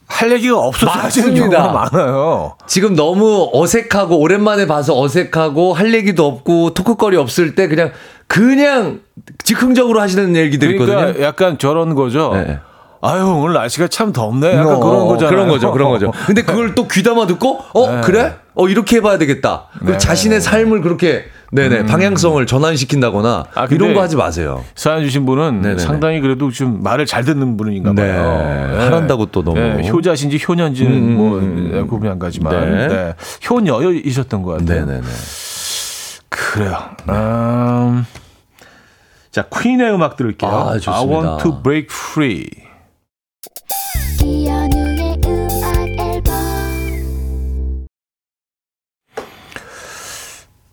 A: 할할 얘기가 없어서 하시는. 경우가 많아요.
C: 지금 너무 어색하고 오랜만에 봐서 어색하고 할 얘기도 없고 토크거리 없을 때 그냥 그냥 즉흥적으로 하시는 얘기들
A: 그러니까
C: 있거든요.
A: 약간 저런 거죠.
C: 네.
A: 아유 오늘 날씨가 참 덥네. 약간
C: 어,
A: 그런 거잖아요.
C: 그런 거죠, 그런 거죠. 근데 그걸 또 귀담아 듣고, 어, 그래? 어, 이렇게 해봐야 되겠다. 그
A: 네.
C: 자신의 삶을 그렇게, 네네, 방향성을 전환시킨다거나,
A: 아,
C: 이런 거 하지 마세요.
A: 사연 주신 분은
C: 네네네.
A: 상당히 그래도 좀 말을 잘 듣는 분인가
C: 네.
A: 봐요.
C: 하란다고 또 너무.
A: 네, 효자신지 효년지는
C: 음,
A: 뭐
C: 음,
A: 네, 구분이 안 가지만
C: 네.
A: 네. 효녀이셨던 것 같아요.
C: 네네네.
A: 그래요. 음, 자 퀸의 음악 들을게요.
C: 아, 좋습니다.
A: I want to break free.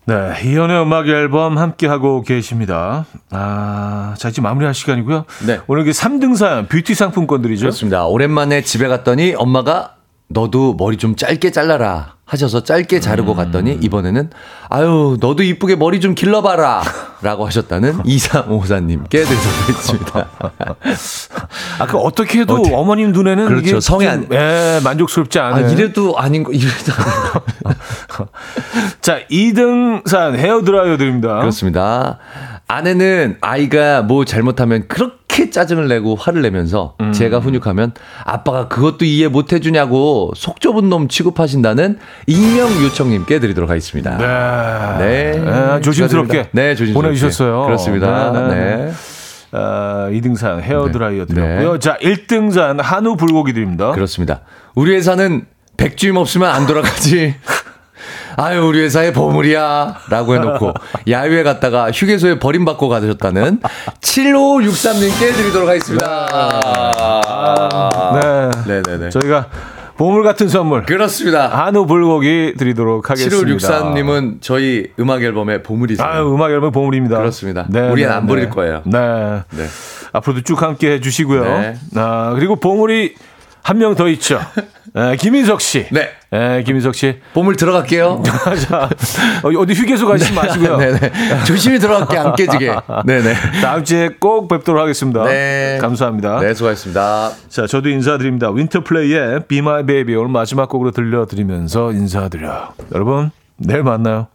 A: 네, 이연의 음악 앨범 함께 하고 계십니다. 아, 자 이제 마무리할 시간이고요.
C: 네.
A: 오늘 그 3등 사연 뷰티 상품권들이죠.
C: 그렇습니다. 오랜만에 집에 갔더니 엄마가 너도 머리 좀 짧게 잘라라 하셔서 짧게 자르고 갔더니 이번에는 아유 너도 이쁘게 머리 좀 길러봐라 라고 하셨다는 (laughs) 2354님께 드리겠습니다. (laughs)
A: 아, 그 어떻게 해도 어머님 눈에는
C: 그렇죠.
A: 이게
C: 성에
A: 좀,
C: 안-
A: 예, 만족스럽지
C: 아
A: 않아요.
C: 이래도 아닌 거 이래도 아닌 거. (laughs)
A: 자, 2등 사연 헤어 드라이어 드립니다.
C: 그렇습니다. 아내는 아이가 뭐 잘못하면 그렇게 짜증을 내고 화를 내면서
A: 음.
C: 제가 훈육하면 아빠가 그것도 이해 못 해주냐고 속 좁은 놈 취급하신다는 익명 요청님께 드리도록 하겠습니다.
A: 네.
C: 네.
A: 조심스럽게.
C: 네, 조심스럽게.
A: 보내주셨어요.
C: 그렇습니다. 네.
A: 아, 2등 사연 헤어
C: 네.
A: 드라이어 드렸고요. 자, 1등 사연 한우 불고기 드립니다.
C: 그렇습니다. 우리 회사는 백주임 없으면 안 돌아가지. (laughs) 아유, 우리 회사의 보물이야. 라고 해놓고, (laughs) 야유회 갔다가 휴게소에 버림받고 가셨다는 7563님께 드리도록 하겠습니다.
A: 네.
C: 네네네.
A: 저희가 보물 같은 선물.
C: 그렇습니다.
A: 한우 불고기 드리도록 하겠습니다.
C: 7563님은 저희 음악 앨범의 보물이세요.
A: 아유, 음악 앨범 보물입니다.
C: 그렇습니다. 우리는 안 버릴 거예요.
A: 네.
C: 네.
A: 앞으로도 쭉 함께 해주시고요.
C: 네.
A: 아, 그리고 보물이 한 명 더 있죠. 네, 김인석 씨.
C: 네.
A: 네, 김인석 씨.
C: 보물 들어갈게요. (laughs)
A: 자, 어, 어디 휴게소 가시지 마시고요.
C: 네네. 조심히 들어갈게, 안 깨지게. 네네.
A: 다음 주에 꼭 뵙도록 하겠습니다.
C: 네.
A: 감사합니다.
C: 네, 수고하셨습니다.
A: 자, 저도 인사드립니다. 윈터플레이의 Be My Baby 오늘 마지막 곡으로 들려드리면서 인사드려요. 여러분, 내일 만나요.